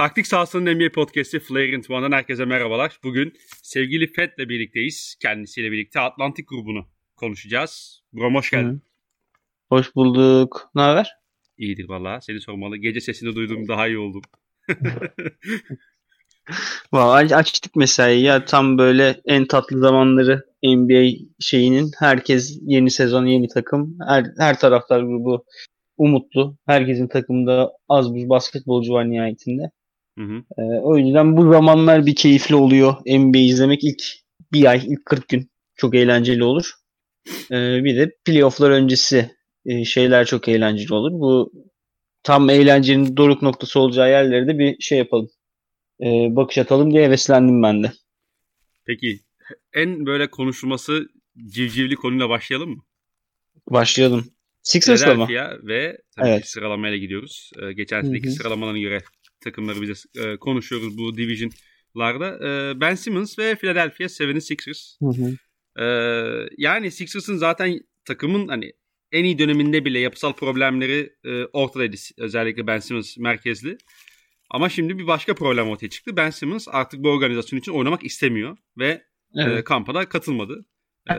Taktik sahasının NBA podcast'i Flagrant One'dan herkese merhabalar. Bugün sevgili Fed'le birlikteyiz. Kendisiyle birlikte Atlantik grubunu konuşacağız. Brom hoş geldin. Hı. Hoş bulduk. Ne haber? İyidir valla. Seni sormalı. Gece sesini duydum daha iyi oldum. Valla açtık mesai ya tam böyle en tatlı zamanları NBA şeyinin herkes yeni sezon yeni takım her, her taraftar grubu umutlu. Herkesin takımında az bir basketbolcu var nihayetinde. Hı hı. Ee, o yüzden bu zamanlar bir keyifli oluyor. NBA izlemek ilk bir ay, ilk 40 gün çok eğlenceli olur. Ee, bir de playofflar öncesi e, şeyler çok eğlenceli olur. Bu tam eğlencenin doruk noktası olacağı yerlerde de bir şey yapalım. Ee, bakış atalım diye heveslendim ben de. Peki en böyle konuşulması civcivli konuyla başlayalım mı? Başlayalım. Sixers'la mı? ve tabii evet. sıralamayla gidiyoruz. Geçen seneki sıralamalarına göre takımları bize e, konuşuyoruz bu division'larda. Ee, ben Simmons ve Philadelphia 76ers. Hı hı. Ee, yani Sixers'ın zaten takımın hani en iyi döneminde bile yapısal problemleri e, ortadaydı. Özellikle Ben Simmons merkezli. Ama şimdi bir başka problem ortaya çıktı. Ben Simmons artık bu organizasyon için oynamak istemiyor ve e, evet. e, kampa da katılmadı. E,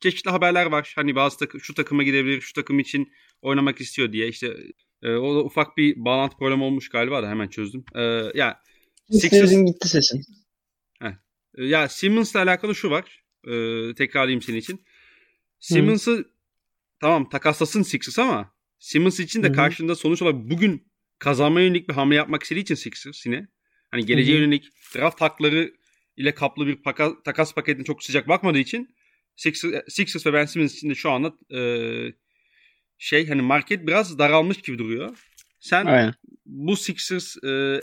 çeşitli haberler var. Hani bazı takım şu takıma gidebilir, şu takım için oynamak istiyor diye. İşte e, o da ufak bir bağlantı problemi olmuş galiba da hemen çözdüm. E, ya Sixers gitti sesin. Heh. Ya Simmons'la alakalı şu var. E, tekrarlayayım senin için. Simmons'ı tamam takaslasın Sixers ama Simmons için de Hı. karşında sonuç olarak bugün kazanmaya yönelik bir hamle yapmak istediği için Sixers yine hani geleceğe Hı. yönelik draft hakları ile kaplı bir paka, takas paketine çok sıcak bakmadığı için Sixers, Sixers ve Ben Simmons için de şu anda e, şey hani market biraz daralmış gibi duruyor. Sen Aynen. bu Sixers e,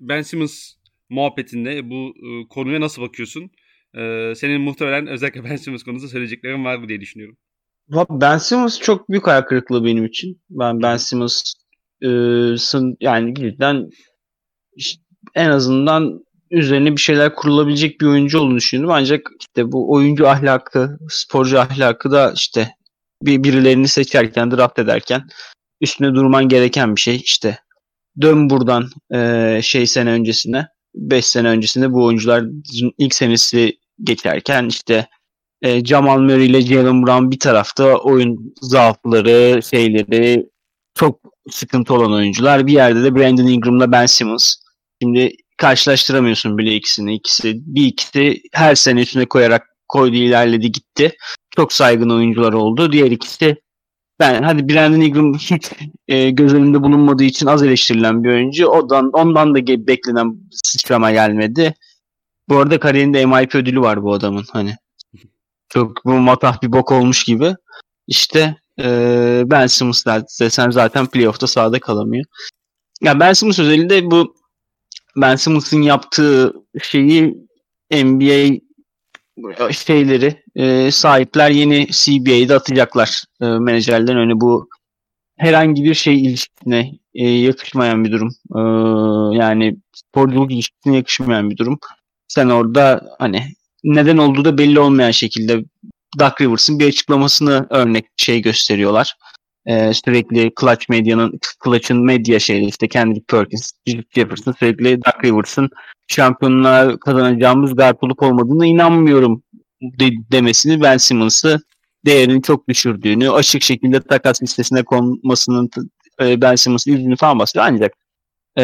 Ben Simmons muhabbetinde bu e, konuya nasıl bakıyorsun? E, senin muhtemelen özellikle Ben Simmons konusunda söyleyeceklerin var mı diye düşünüyorum. Ben Simmons çok büyük ayak kırıklığı benim için. Ben Ben Simmons'ın yani birden en azından üzerine bir şeyler kurulabilecek bir oyuncu olduğunu düşündüm. Ancak işte bu oyuncu ahlakı, sporcu ahlakı da işte bir birilerini seçerken, draft ederken üstüne durman gereken bir şey. İşte dön buradan e, şey sene öncesine, 5 sene öncesinde bu oyuncular ilk senesi geçerken işte e, Jamal Murray ile Jalen Brown bir tarafta oyun zaafları, şeyleri çok sıkıntı olan oyuncular. Bir yerde de Brandon Ingram'la Ben Simmons. Şimdi karşılaştıramıyorsun bile ikisini. İkisi, bir ikisi her sene üstüne koyarak koydu ilerledi gitti. Çok saygın oyuncular oldu. Diğer ikisi ben hadi Brandon Ingram hiç e, göz önünde bulunmadığı için az eleştirilen bir oyuncu. Ondan, ondan da beklenen sıçrama gelmedi. Bu arada kariyerinde MIP ödülü var bu adamın. Hani çok bu matah bir bok olmuş gibi. İşte e, Ben Simmons desen zaten playoff'ta sahada kalamıyor. Ya yani Ben Simmons özelinde bu Ben Simmons'ın yaptığı şeyi NBA şeyleri e, sahipler yeni CBA'de atacaklar e, menajerlerin önüne bu herhangi bir şey ilişkisine e, yakışmayan bir durum. E, yani sporculuk ilişkisine yakışmayan bir durum. Sen orada hani neden olduğu da belli olmayan şekilde Duck Rivers'ın bir açıklamasını örnek şey gösteriyorlar. Ee, sürekli Clutch Medya'nın Clutch'ın medya şeyi işte Kendrick Perkins, Jefferson sürekli Duck Rivers'ın şampiyonluğa kazanacağımız guard olup olmadığını inanmıyorum de, demesini Ben Simmons'ı değerini çok düşürdüğünü, açık şekilde takas listesine konmasının e, Ben Simmons'ın yüzünü falan basıyor. Ancak e,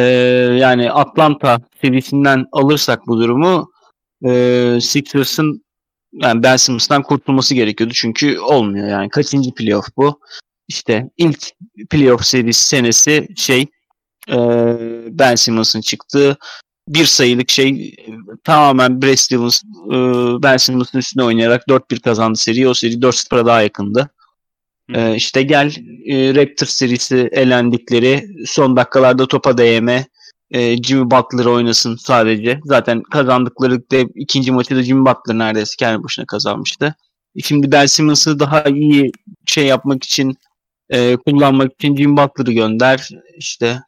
yani Atlanta seviyesinden alırsak bu durumu e, Sixers'ın yani Ben Simmons'tan kurtulması gerekiyordu. Çünkü olmuyor yani. Kaçıncı playoff bu? İşte ilk playoff serisi senesi şey e, Ben Simmons'ın çıktığı bir sayılık şey tamamen Brad Stevens e, Ben Simmons'ın üstüne oynayarak 4-1 kazandı seri. O seri 4-0'a daha yakındı. E, işte gel e, Raptors serisi elendikleri son dakikalarda topa değme e, Jimmy Butler oynasın sadece. Zaten kazandıkları de ikinci maçı da Jimmy Butler neredeyse kendi başına kazanmıştı. E, şimdi Ben Simmons'ı daha iyi şey yapmak için e, kullanmak için Jimmy Butler'ı gönder. İşte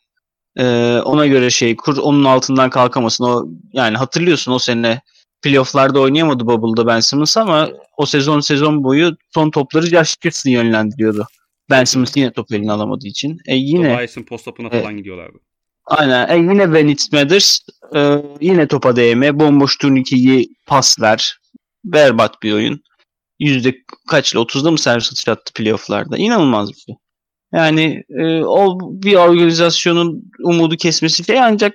e, ona göre şey kur. Onun altından kalkamasın. O yani hatırlıyorsun o sene playoff'larda oynayamadı Bubble'da Ben Simmons ama o sezon sezon boyu son topları Josh Gibson yönlendiriyordu. Ben Simmons yine top eline alamadığı için. E yine Tobias'ın post-up'una e, falan gidiyorlardı. Aynen. E, yine When It Matters. E, yine topa değme. Bomboş turnikeyi pas ver. Berbat bir oyun. Yüzde kaçla? 30'da mı servis atış attı playofflarda? İnanılmaz bir şey. Yani e, o bir organizasyonun umudu kesmesi şey ancak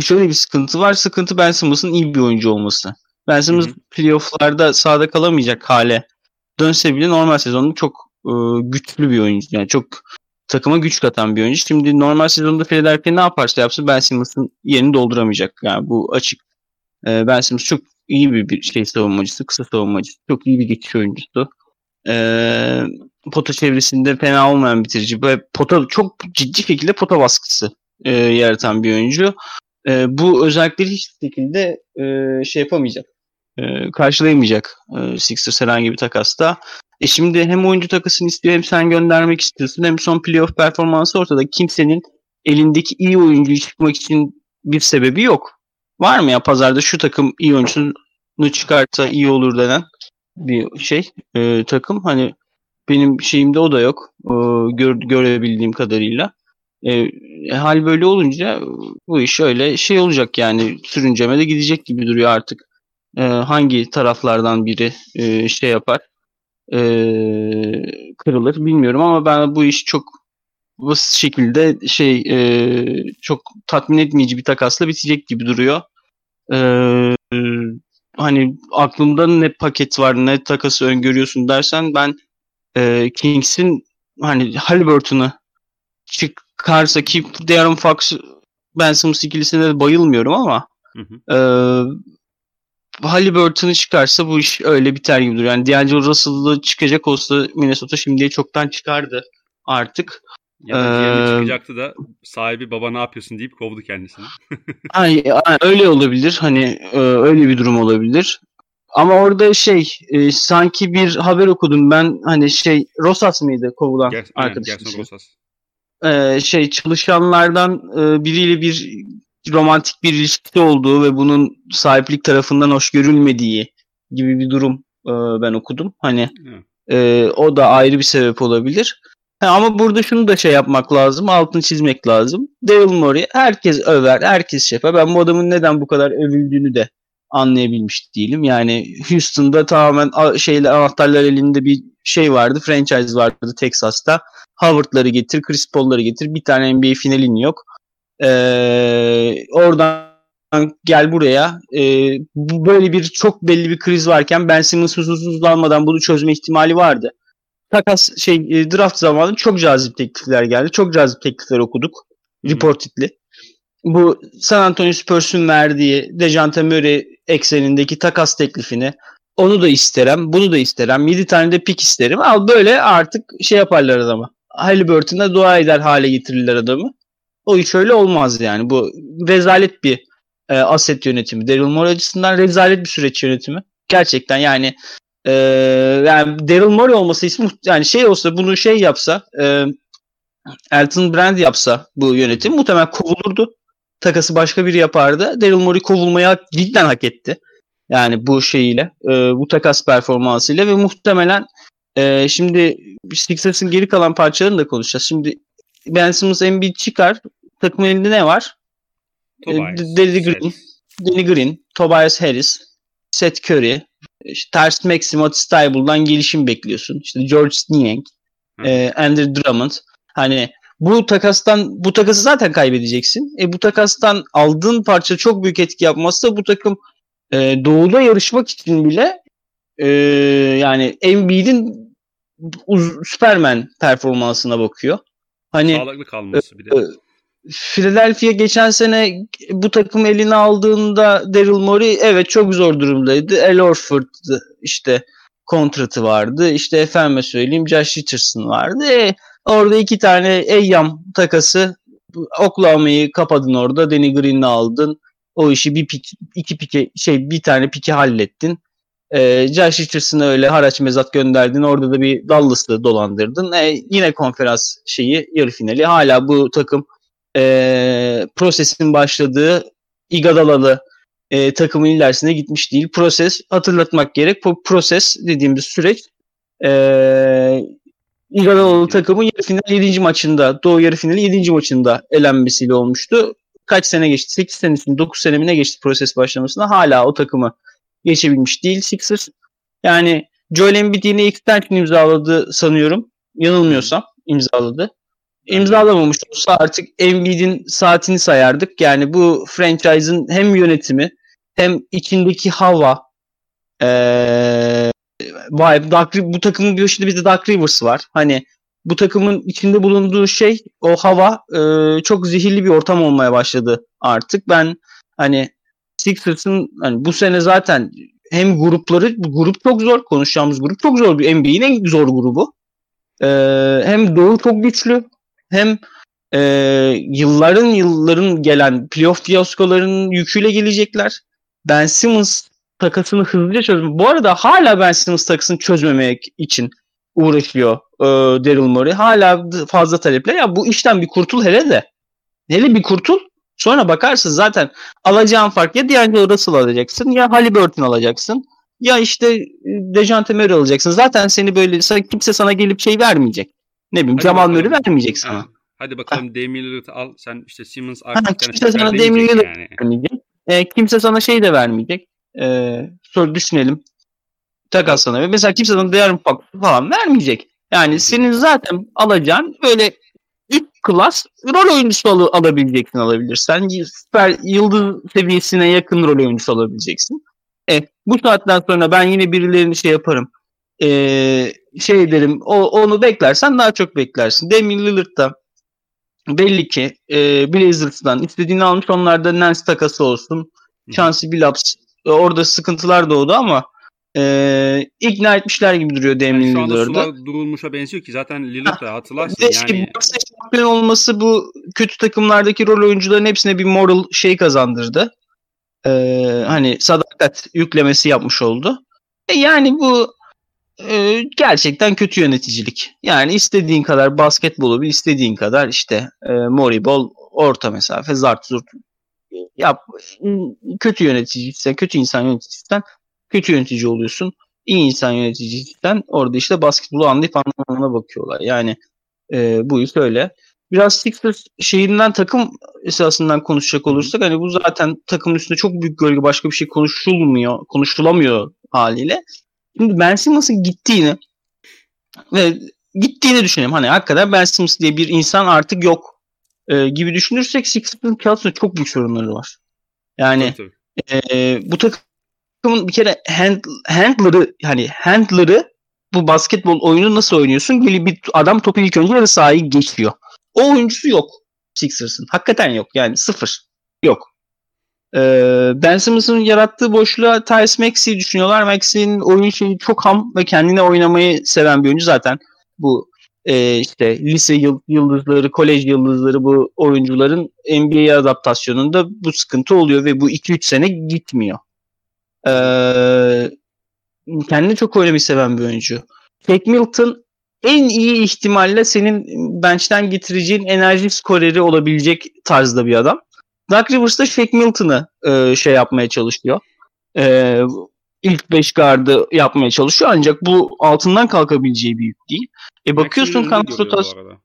şöyle bir sıkıntı var. Sıkıntı Ben Simmons'ın iyi bir oyuncu olması. Ben Simmons hı hı. playofflarda sahada kalamayacak hale dönse bile normal sezonda çok e, güçlü bir oyuncu. Yani çok takıma güç katan bir oyuncu. Şimdi normal sezonda Philadelphia ne yaparsa yapsın Ben Simmons'ın yerini dolduramayacak. Yani bu açık. E, ben Simmons çok iyi bir, bir şey savunmacısı, kısa savunmacısı. Çok iyi bir geçiş oyuncusu. E, pota çevresinde fena olmayan bitirici ve pota çok ciddi şekilde pota baskısı e, yaratan bir oyuncu. E, bu özellikleri hiçbir şekilde e, şey yapamayacak. E, karşılayamayacak e, Sixers herhangi bir takasta. E şimdi hem oyuncu takasını istiyor hem sen göndermek istiyorsun hem son playoff performansı ortada. Kimsenin elindeki iyi oyuncuyu çıkmak için bir sebebi yok. Var mı ya pazarda şu takım iyi oyuncusunu çıkarsa iyi olur denen bir şey e, takım. Hani benim şeyimde o da yok. E, gör, görebildiğim kadarıyla. E, e, hal böyle olunca bu iş öyle şey olacak yani sürünceme de gidecek gibi duruyor artık. E, hangi taraflardan biri e, şey yapar e, kırılır bilmiyorum ama ben bu iş çok basit şekilde şey e, çok tatmin etmeyici bir takasla bitecek gibi duruyor. E, hani aklımda ne paket var ne takası öngörüyorsun dersen ben e, Kings'in hani Halliburton'u çıkarsa ki Darren Fox Ben Simmons ikilisine de bayılmıyorum ama hı hı. E, Halliburton'u çıkarsa bu iş öyle biter gibi duruyor. Yani D'Angelo Russell'ı çıkacak olsa Minnesota şimdiye çoktan çıkardı artık. Ya da ee, çıkacaktı da sahibi baba ne yapıyorsun deyip kovdu kendisini. ay, ay, öyle olabilir. Hani e, öyle bir durum olabilir. Ama orada şey e, sanki bir haber okudum ben hani şey Rosas mıydı kovulan Ger- arkadaşım? Rosas. E, şey çalışanlardan e, biriyle bir romantik bir ilişkisi olduğu ve bunun sahiplik tarafından hoş görülmediği gibi bir durum e, ben okudum. Hani e, o da ayrı bir sebep olabilir. Ama burada şunu da şey yapmak lazım, altını çizmek lazım. Daryl Morey herkes över, herkes şey yapar. Ben bu adamın neden bu kadar övüldüğünü de anlayabilmiş değilim. Yani Houston'da tamamen şeyle anahtarlar elinde bir şey vardı, franchise vardı Texas'ta. Howard'ları getir, Chris Paul'ları getir. Bir tane NBA finalin yok. Ee, oradan gel buraya. Ee, böyle bir çok belli bir kriz varken Ben Simmons huzursuzlanmadan bunu çözme ihtimali vardı. Takas şey e, draft zamanı çok cazip teklifler geldi. Çok cazip teklifler okuduk. Reportedly. Bu San Antonio Spurs'un verdiği Dejante Murray eksenindeki takas teklifini onu da isterim, bunu da isterim. 7 tane de pik isterim. Al böyle artık şey yaparlar adamı. Halliburton'a dua eder hale getirirler adamı. O iş öyle olmaz yani. Bu rezalet bir e, aset yönetimi. Daryl Morey açısından rezalet bir süreç yönetimi. Gerçekten yani e, yani Daryl Morey olması ismi yani şey olsa bunu şey yapsa e, Elton Brand yapsa bu yönetim muhtemelen kovulurdu. Takası başka biri yapardı. Daryl Morey kovulmaya cidden hak etti. Yani bu şeyiyle, e, bu takas performansıyla ve muhtemelen e, şimdi Sixers'ın geri kalan parçalarını da konuşacağız. Şimdi Ben Simmons Embiid çıkar takımın elinde ne var? Tobias. Danny Green, Danny Green, Tobias Harris, Seth Curry, işte Tars Maximo Stable'dan gelişim bekliyorsun. İşte George Niang, e, Andrew Drummond. Hani bu takastan bu takası zaten kaybedeceksin. E bu takastan aldığın parça çok büyük etki yapmazsa bu takım e, doğuda yarışmak için bile e, yani Embiid'in Superman performansına bakıyor. Hani sağlıklı kalması bile. E, Philadelphia geçen sene bu takım eline aldığında Daryl Morey evet çok zor durumdaydı. El Orford işte kontratı vardı. İşte efendime söyleyeyim Josh Richardson vardı. E, orada iki tane Eyyam takası Oklahoma'yı kapadın orada. Danny Green'i aldın. O işi bir pik, iki pike şey bir tane piki hallettin. E, Josh Richardson'a öyle haraç mezat gönderdin. Orada da bir Dallas'ı dolandırdın. E, yine konferans şeyi yarı finali. Hala bu takım e, prosesin başladığı Igadalalı e, takımın ilerisine gitmiş değil. Proses hatırlatmak gerek. Bu proses dediğimiz süreç e, İranalı takımın yarı final 7. maçında, Doğu yarı finali 7. maçında elenmesiyle olmuştu. Kaç sene geçti? 8 senesini, 9 senemine geçti proses başlamasına. Hala o takımı geçebilmiş değil Sixers. Yani Joel Embiid yine extension imzaladı sanıyorum. Yanılmıyorsam imzaladı. İmzalamamış olsa artık Embiid'in saatini sayardık. Yani bu franchise'ın hem yönetimi hem içindeki hava ee, vibe, Dark, bu takımın bir başında bizde Dark Rivers var. Hani bu takımın içinde bulunduğu şey o hava e, çok zehirli bir ortam olmaya başladı artık. Ben hani Sixers'ın hani bu sene zaten hem grupları grup çok zor konuşacağımız grup çok zor bir NBA'in en zor grubu. Ee, hem Doğu çok güçlü hem e, yılların yılların gelen playoff fiyaskolarının yüküyle gelecekler. Ben Simmons takasını hızlıca çözme. Bu arada hala Ben Simmons takasını çözmemek için uğraşıyor e, Daryl Morey. Hala fazla taleple. Ya bu işten bir kurtul hele de. Hele bir kurtul. Sonra bakarsın zaten alacağın fark ya D'Angelo Russell alacaksın ya Halliburton alacaksın. Ya işte e, Dejante Murray alacaksın. Zaten seni böyle kimse sana gelip şey vermeyecek. Ne bileyim Hadi Jamal Murray vermeyecek sana. Hadi bakalım Damian Lillard'ı al. Sen işte Simmons artık kimse sana Damian Lillard yani. vermeyecek. E, kimse sana şey de vermeyecek. E, sonra düşünelim. Takas sana. Mesela kimse sana değer falan vermeyecek. Yani senin zaten alacağın böyle ilk klas rol oyuncusu al- alabileceksin alabilirsen. Süper yıldız seviyesine yakın rol oyuncusu alabileceksin. E, bu saatten sonra ben yine birilerini şey yaparım. E, şey derim o, onu beklersen daha çok beklersin. Damian Lillard da belli ki e, Blazers'dan istediğini almış. Onlarda Nance takası olsun. Chauncey Billups e, orada sıkıntılar doğdu ama e, ikna etmişler gibi duruyor Damian yani Lillard'ı. Şu anda durulmuşa benziyor ki zaten Lillard da hatırlarsın yani. Işte, şampiyon olması bu kötü takımlardaki rol oyuncuların hepsine bir moral şey kazandırdı. E, hani sadakat yüklemesi yapmış oldu. E, yani bu e, gerçekten kötü yöneticilik. Yani istediğin kadar basketbolu bil, istediğin kadar işte e, moribol, orta mesafe, zart zurt yap. Kötü yöneticiysen, kötü insan yöneticiysen kötü yönetici oluyorsun. İyi insan yöneticiysen orada işte basketbolu anlayıp anlamına bakıyorlar. Yani e, bu iş öyle. Biraz Sixers şeyinden takım esasından konuşacak olursak hani bu zaten takımın üstünde çok büyük gölge başka bir şey konuşulmuyor, konuşulamıyor haliyle. Şimdi Ben Simmons'ın gittiğini ve gittiğini düşünelim. Hani hakikaten Ben Simmons diye bir insan artık yok e, gibi düşünürsek Sixers'ın kağıtında çok büyük sorunları var. Yani E, bu takımın bir kere hand, handler'ı hani handler'ı bu basketbol oyunu nasıl oynuyorsun? Böyle bir adam topu ilk önce yarı sahayı geçiyor. O oyuncusu yok Sixers'ın. Hakikaten yok yani sıfır. Yok. Ee, ben Simmons'ın yarattığı boşluğa Tyrese Maxey'i düşünüyorlar. Maxey'in oyun şeyi çok ham ve kendine oynamayı seven bir oyuncu zaten. Bu e, işte lise yıldızları, kolej yıldızları bu oyuncuların NBA adaptasyonunda bu sıkıntı oluyor ve bu 2-3 sene gitmiyor. Ee, kendini çok oynamayı seven bir oyuncu. Shaq Milton en iyi ihtimalle senin bench'ten getireceğin enerji skoreri olabilecek tarzda bir adam. Doug Rivers da Shaq Milton'ı e, şey yapmaya çalışıyor. E, ilk 5 gardı yapmaya çalışıyor ancak bu altından kalkabileceği bir yük değil. E bakıyorsun kanat rotasyon.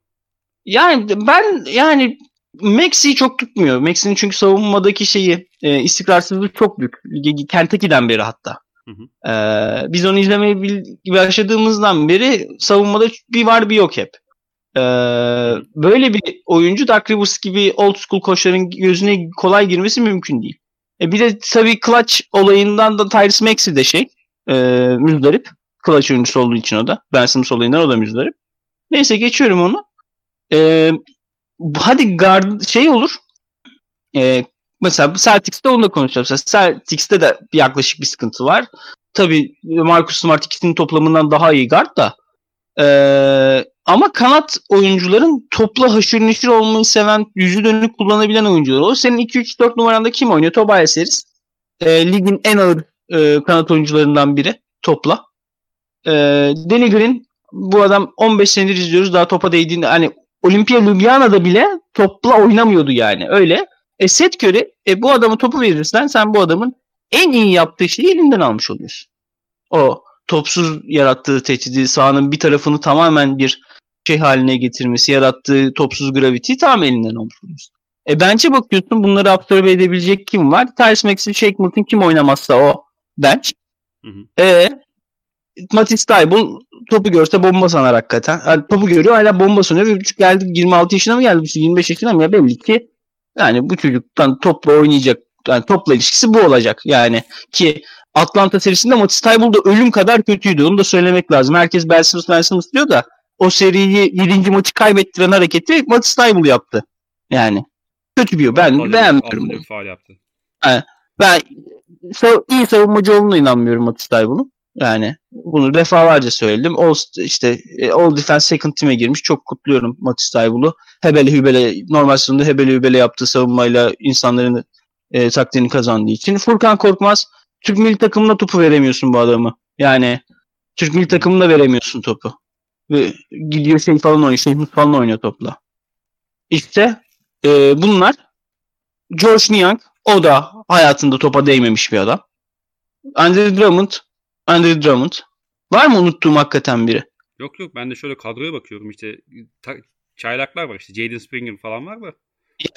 Yani ben yani Maxi çok tutmuyor. Maxi'nin çünkü savunmadaki şeyi e, istikrarsızlığı çok büyük. Kentucky'den beri hatta. Hı hı. Ee, biz onu izlemeye başladığımızdan beri savunmada bir var bir yok hep. Ee, böyle bir oyuncu Dark Rivers gibi old school koçların gözüne kolay girmesi mümkün değil. E bir de tabii clutch olayından da Tyrese Maxey de şey e, müzdarip. Clutch oyuncusu olduğu için o da. Ben Simmons olayından o da müzdarip. Neyse geçiyorum onu. E, hadi guard şey olur. E, mesela Celtics'te onu da konuşacağız. Celtics'te de yaklaşık bir sıkıntı var. Tabii Marcus Smart ikisinin toplamından daha iyi guard da. Ee, ama kanat oyuncuların topla haşır neşir olmayı seven, yüzü dönük kullanabilen oyuncular. O senin 2-3-4 numaranda kim oynuyor? Tobias Harris. E, ligin en ağır e, kanat oyuncularından biri topla. E, Danny Green bu adam 15 senedir izliyoruz daha topa değdiğinde hani Olimpia Ljubljana'da bile topla oynamıyordu yani öyle. E Seth Curry e, bu adamı topu verirsen sen bu adamın en iyi yaptığı şeyi elinden almış oluyorsun. O topsuz yarattığı tehdidi sahanın bir tarafını tamamen bir şey haline getirmesi, yarattığı topsuz gravity tam elinden olmuş. E bence bakıyorsun bunları absorbe edebilecek kim var? Tyrese Maxey, Shake Milton kim oynamazsa o bench. Hı hı. E Matisse Taybul topu görse bomba sanar hakikaten. Yani topu görüyor hala bomba sanıyor. Bir buçuk geldi 26 yaşına mı geldi? 25 yaşına mı? Ya belli ki yani bu çocuktan topla oynayacak yani topla ilişkisi bu olacak. Yani ki Atlanta serisinde Matisse Taybul da ölüm kadar kötüydü. Onu da söylemek lazım. Herkes Ben Simmons, Ben Simmons diyor da o seriyi 7. maçı kaybettiren hareketi Matisse Taybul yaptı. Yani kötü bir ben Faal beğenmiyorum. Faal yaptı. Yani, ben so, iyi savunmacı olduğuna inanmıyorum Matisse Taybul'un. Yani bunu defalarca söyledim. All, işte e, All Defense Second Team'e girmiş. Çok kutluyorum Matisse Taybul'u. Hebele hübele normal sezonda hebele hübele yaptığı savunmayla insanların e, takdirini kazandığı için. Furkan Korkmaz Türk milli takımına topu veremiyorsun bu adamı. Yani Türk milli takımında veremiyorsun topu. Ve gidiyor şey falan oynuyor. Şey falan oynuyor topla. İşte e, bunlar George Niang o da hayatında topa değmemiş bir adam. Andre Drummond Andre Drummond. Var mı unuttuğum hakikaten biri? Yok yok ben de şöyle kadroya bakıyorum işte ta- çaylaklar var işte Jaden Springer falan var da.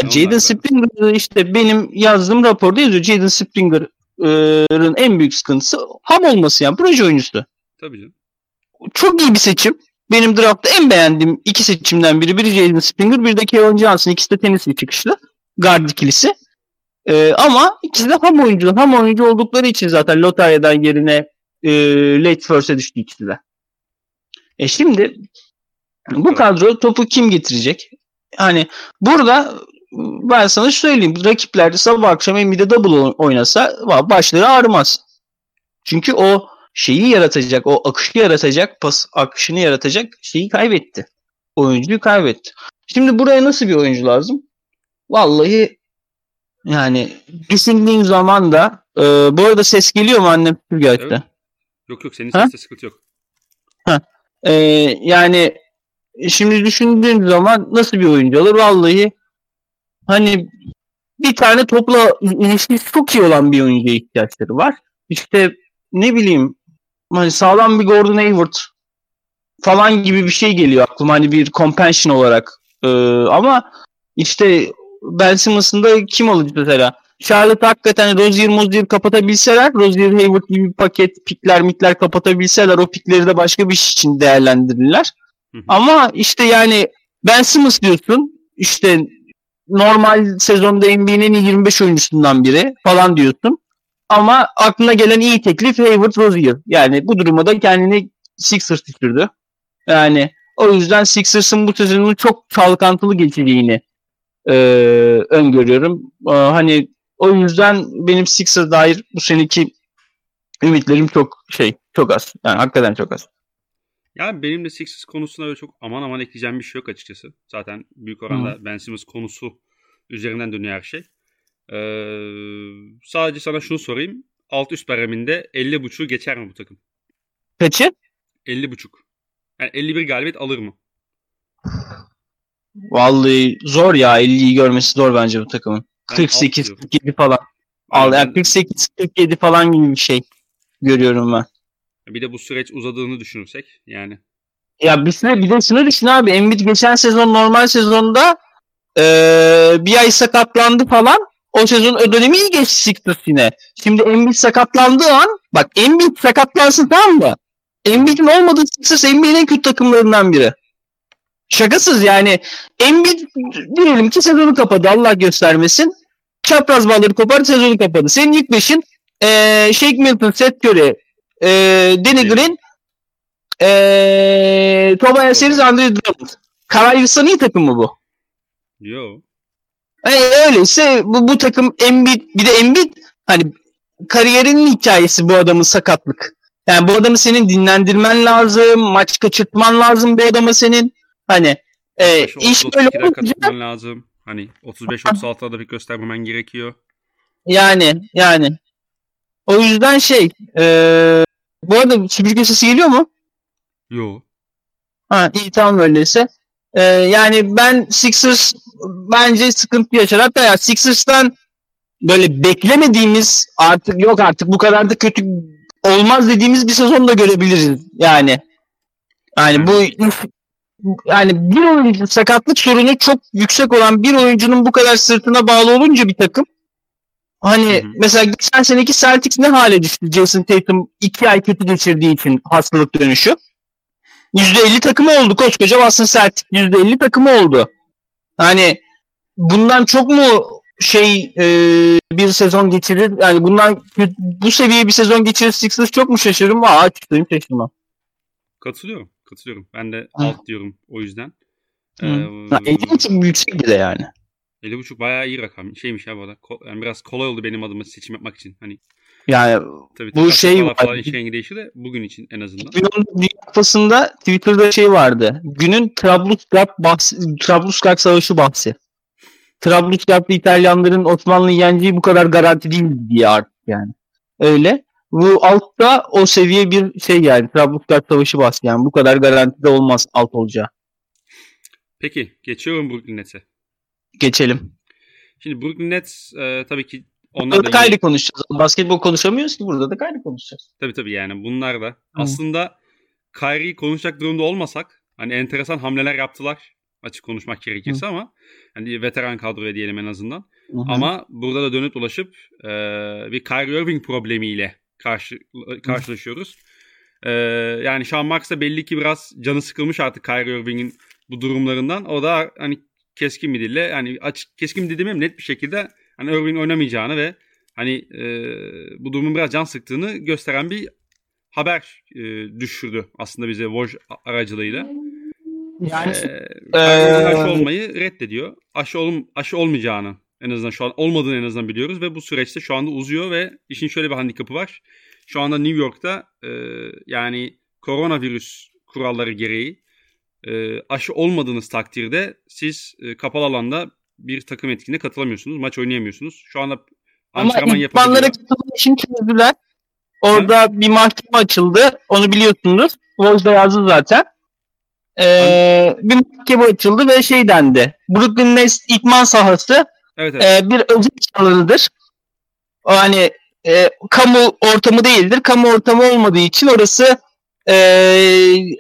Ya, Jaden Springer işte benim yazdığım raporda yazıyor. Jaden Springer'ın en büyük sıkıntısı ham olması yani proje oyuncusu. Tabii canım. Çok iyi bir seçim. Benim draftta en beğendiğim iki seçimden biri. Biri Jaden Springer, bir de Kevin Johnson. İkisi de tenisli çıkışlı. Guard ikilisi. Ee, ama ikisi de ham oyuncu. Ham oyuncu oldukları için zaten lotaryadan yerine e, late first'e düştü ikisi de. E şimdi bu kadro topu kim getirecek? Hani burada ben sana söyleyeyim. Rakipler sabah akşam Embiid'e double oynasa başları ağrımaz. Çünkü o şeyi yaratacak, o akışı yaratacak, pas akışını yaratacak şeyi kaybetti. Oyuncuyu kaybetti. Şimdi buraya nasıl bir oyuncu lazım? Vallahi yani düşündüğün zaman da e, bu arada ses geliyor mu annem Türkiye'de? Evet. Yok yok senin sesinde sıkıntı yok. Ha. E, yani şimdi düşündüğün zaman nasıl bir oyuncu olur? Vallahi hani bir tane topla ilişkisi çok iyi olan bir oyuncuya ihtiyaçları var. İşte ne bileyim hani sağlam bir Gordon Hayward falan gibi bir şey geliyor aklıma hani bir compensation olarak. Ee, ama işte Ben Simmons'ın da kim olacak mesela? Charlotte hakikaten Rozier Mozier kapatabilseler, Rozier Hayward gibi bir paket pikler mitler kapatabilseler o pikleri de başka bir iş için değerlendirirler. Hı hı. Ama işte yani Ben Simmons diyorsun işte normal sezonda NBA'nin 25 oyuncusundan biri falan diyorsun. Ama aklına gelen iyi teklif Hayward Rozier. Yani bu duruma da kendini Sixers düşürdü. Yani o yüzden Sixers'ın bu sezonun çok çalkantılı geçeceğini e, öngörüyorum. E, hani o yüzden benim Sixers dair bu seneki ümitlerim çok şey çok az. Yani hakikaten çok az. Yani benim de Sixers konusunda öyle çok aman aman ekleyeceğim bir şey yok açıkçası. Zaten büyük oranda Hı. Ben Simmons konusu üzerinden dönüyor her şey. Ee, sadece sana şunu sorayım. Alt üst bareminde 50.5'u geçer mi bu takım? Kaçı? 50.5. Yani 51 galibiyet alır mı? Vallahi zor ya 50'yi görmesi zor bence bu takımın. 48 47 falan. Al yani 48 47 falan gibi bir şey görüyorum ben. Bir de bu süreç uzadığını düşünürsek yani. Ya bir süre bir de şunu düşün abi. Embiid geçen sezon normal sezonda ee, bir ay sakatlandı falan. O sezon ödönemi iyi geçti Sixers yine. Şimdi Embiid sakatlandığı an bak Embiid sakatlansın tamam mı? Embiid'in olmadığı Sixers NBA'nin en kötü takımlarından biri. Şakasız yani. Embiid diyelim ki sezonu kapadı Allah göstermesin. Çapraz bağları kopar sezonu kapadı. Senin ilk beşin ee, Shake Milton, Seth Curry, ee, Danny Green, ee, Tobias Harris, Andre Drummond. Karayırsan iyi takım mı bu? Yok. Yani öyleyse bu, bu takım Embiid bir de Embiid hani kariyerinin hikayesi bu adamın sakatlık. Yani bu adamı senin dinlendirmen lazım, maç kaçırtman lazım bu adama senin. Hani e, iş böyle olunca lazım. Hani 35-36'da bir göstermemen gerekiyor. Yani yani. O yüzden şey e, bu arada süpürge sesi geliyor mu? Yok. Ha iyi tamam öyleyse. E, yani ben Sixers bence sıkıntı yaşar. Hatta ya Sixers'tan böyle beklemediğimiz artık yok artık bu kadar da kötü olmaz dediğimiz bir sezon da görebiliriz yani. Yani bu yani bir oyuncu sakatlık sorunu çok yüksek olan bir oyuncunun bu kadar sırtına bağlı olunca bir takım hani hı hı. mesela geçen seneki Celtics ne hale düştü Jason Tatum iki ay kötü geçirdiği için hastalık dönüşü. %50 takımı oldu koskoca Boston Celtics %50 takımı oldu. Hani bundan çok mu şey e, bir sezon geçirir yani bundan bu seviye bir sezon geçirir Sixers çok mu şaşırırım? Aa açıklayayım şaşırmam. Katılıyorum. Katılıyorum. Ben de Hı. alt diyorum o yüzden. Ee, 50.5 yüksek bir de yani. 50.5 bayağı iyi rakam. Şeymiş ya bu arada. Ko- yani biraz kolay oldu benim adıma seçim yapmak için. Hani yani tabii, bu şey falan, falan de bugün için en azından. Günün Dünya Twitter'da şey vardı. Günün Trablusgarp bahsi, Trablusgarp savaşı bahsi. Trablusgarp'ta İtalyanların Osmanlı'yı yeneceği bu kadar garanti değil diye artık yani. Öyle. Bu altta o seviye bir şey yani. Trablusgarp savaşı bahsi yani. Bu kadar garantide olmaz alt olacağı. Peki geçiyorum Brooklyn Nets'e. Geçelim. Şimdi Brooklyn Nets e, tabii ki onlar da kaydı konuşacağız. Basketbol konuşamıyoruz ki burada da kaydı konuşacağız. Tabii tabii yani bunlar da. Hı. Aslında Kyrie'yi konuşacak durumda olmasak hani enteresan hamleler yaptılar açık konuşmak gerekirse Hı. ama hani veteran kadroya diyelim en azından. Hı. Ama burada da dönüp dolaşıp e, bir Kyrie Irving problemiyle karşı karşılaşıyoruz. E, yani Sean Marks da belli ki biraz canı sıkılmış artık Kyrie Irving'in bu durumlarından. O da hani keskin bir dille yani açık keskin bir dille net bir şekilde hani Irving oynamayacağını ve hani e, bu durumun biraz can sıktığını gösteren bir haber e, düşürdü aslında bize Woj aracılığıyla. Yani ee, aşı olmayı reddediyor. Aşı ol, aşı olmayacağını en azından şu an olmadığını en azından biliyoruz ve bu süreçte şu anda uzuyor ve işin şöyle bir handikapı var. Şu anda New York'ta e, yani koronavirüs kuralları gereği e, aşı olmadığınız takdirde siz e, kapalı alanda bir takım etkinliğine katılamıyorsunuz. Maç oynayamıyorsunuz. Şu anda antrenman Ama idmanlara katılma için çözdüler. Orada Hı? bir mahkeme açıldı. Onu biliyorsunuz. Vojda yazdı zaten. Ee, bir mahkeme açıldı ve şey dendi. Brooklyn Nets idman sahası evet, evet. E, bir özel alanıdır. O hani e, kamu ortamı değildir. Kamu ortamı olmadığı için orası e,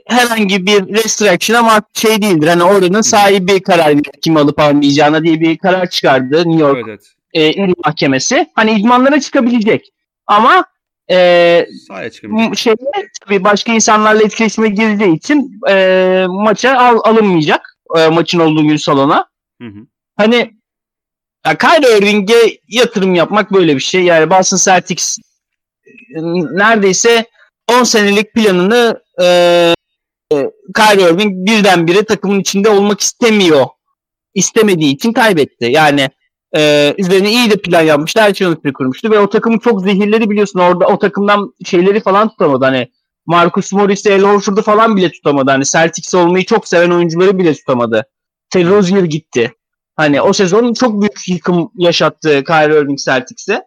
herhangi bir restriction ama şey değildir. Hani oranın sahibi karar verir kim alıp almayacağına diye bir karar çıkardı New York evet, evet. E, Mahkemesi. Hani idmanlara çıkabilecek. Ama e, şeyde tabii başka insanlarla etkileşime girdiği için e, maça al, alınmayacak e, maçın olduğu gün salona. Hı hı. Hani ya Kyrie Irving'e yatırım yapmak böyle bir şey. Yani Boston Celtics e, neredeyse 10 senelik planını e, e, Kyrie Irving birdenbire takımın içinde olmak istemiyor. İstemediği için kaybetti. Yani e, üzerine iyi de plan yapmıştı. Her şeyi üstüne kurmuştu ve o takımı çok zehirleri biliyorsun. Orada o takımdan şeyleri falan tutamadı. Hani Marcus Morris'i, El Horford'u falan bile tutamadı. Hani Celtics olmayı çok seven oyuncuları bile tutamadı. Terry gitti. Hani o sezon çok büyük yıkım yaşattı Kyrie Irving Celtics'e.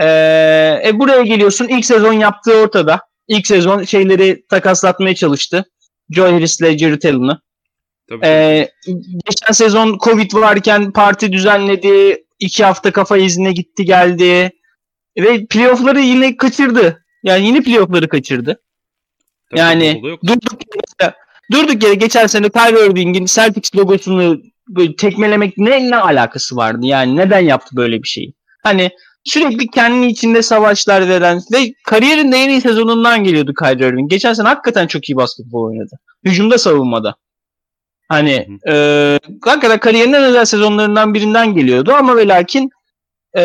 Ee, e, buraya geliyorsun. İlk sezon yaptığı ortada. İlk sezon şeyleri takaslatmaya çalıştı. Joe Harris'le Jerry Talon'ı. Ee, geçen sezon Covid varken parti düzenledi. iki hafta kafa iznine gitti geldi. Ve playoff'ları yine kaçırdı. Yani yine playoff'ları kaçırdı. Tabii yani durduk yere, durduk yere geçen sene Kyrie Irving'in Celtics logosunu böyle tekmelemek ne, ne alakası vardı? Yani neden yaptı böyle bir şeyi? Hani sürekli kendi içinde savaşlar veren ve kariyerinde en iyi sezonundan geliyordu Kyrie Irving. Geçen sene hakikaten çok iyi basketbol oynadı. Hücumda savunmada. Hani e, hakikaten kariyerinin en özel sezonlarından birinden geliyordu ama ve lakin e,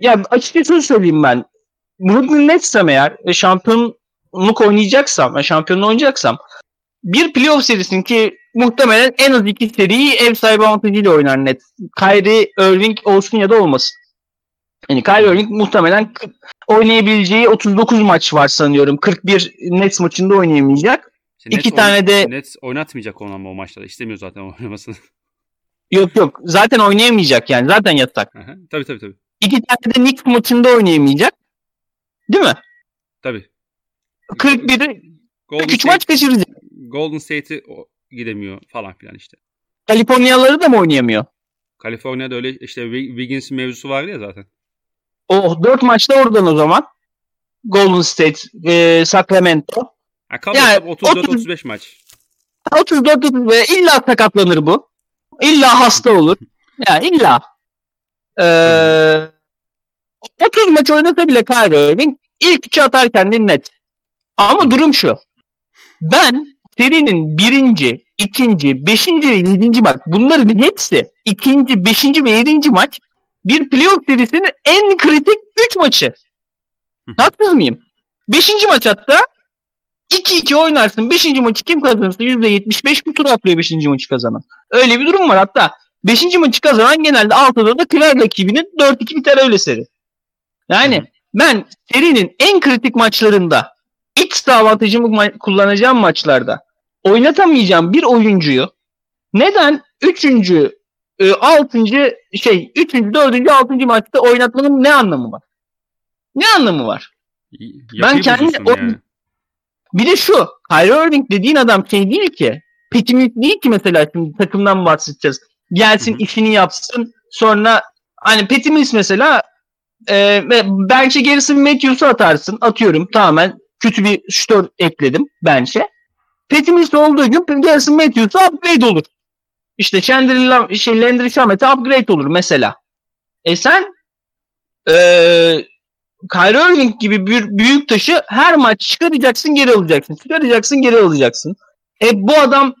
ya açıkçası söyleyeyim ben. Brooklyn Nets'sem eğer ve şampiyonluk oynayacaksam, yani şampiyonluğu oynayacaksam bir playoff serisin ki muhtemelen en az iki seriyi ev sahibi avantajıyla oynar net. Kyrie Irving olsun ya da olmasın. Yani Kyrie Irving muhtemelen oynayabileceği 39 maç var sanıyorum. 41 Nets maçında oynayamayacak. İşte İki tane de Nets oynatmayacak onu ama o maçlarda. İstemiyor zaten oynamasını. Yok yok. Zaten oynayamayacak yani. Zaten yatak. Aha, tabii tabii tabii. İki tane de Knicks maçında oynayamayacak. Değil mi? Tabii. 41 3 maç kaçıracak. Golden State'i gidemiyor falan filan işte. Kaliforniyalıları da mı oynayamıyor? Kaliforniya'da öyle işte Wiggins mevzusu vardı ya zaten. Oh 4 maçta oradan o zaman. Golden State, e, Sacramento. Ha, yani 34-35 maç. 34 ve illa sakatlanır bu. İlla hasta olur. Yani illa. Ee, 30 maç oynasa bile Kyrie Irving ilk üçü atarken net. Ama durum şu. Ben serinin birinci, ikinci, beşinci ve yedinci maç bunların hepsi ikinci, beşinci ve yedinci maç bir playoff serisinin en kritik üç maçı. Haksız mıyım? Beşinci maç hatta 2-2 oynarsın. Beşinci maçı kim kazanırsa %75 bu tur atlıyor beşinci maçı kazanan. Öyle bir durum var hatta. Beşinci maçı kazanan genelde altıda da kırar rakibinin 4-2 biter öyle seri. Yani ben serinin en kritik maçlarında X avantajımı ma- kullanacağım maçlarda oynatamayacağım bir oyuncuyu neden 3. 6. şey 3. 4. 6. maçta oynatmanın ne anlamı var? Ne anlamı var? ben kendi o, yani. bir de şu Kyrie Irving dediğin adam şey değil ki petimiz değil ki mesela şimdi takımdan bahsedeceğiz. Gelsin Hı-hı. işini yapsın sonra hani petimiz mesela e, bence gerisi Matthews'u atarsın. Atıyorum tamamen kötü bir şutör ekledim bence. Petimiz olduğu gün Garrison Matthews'a upgrade olur. İşte Chandler, şey, Landry Shamet'e upgrade olur mesela. E sen e, Kyrie Irving gibi bir büyük taşı her maç çıkaracaksın geri alacaksın. Çıkaracaksın geri alacaksın. E bu adam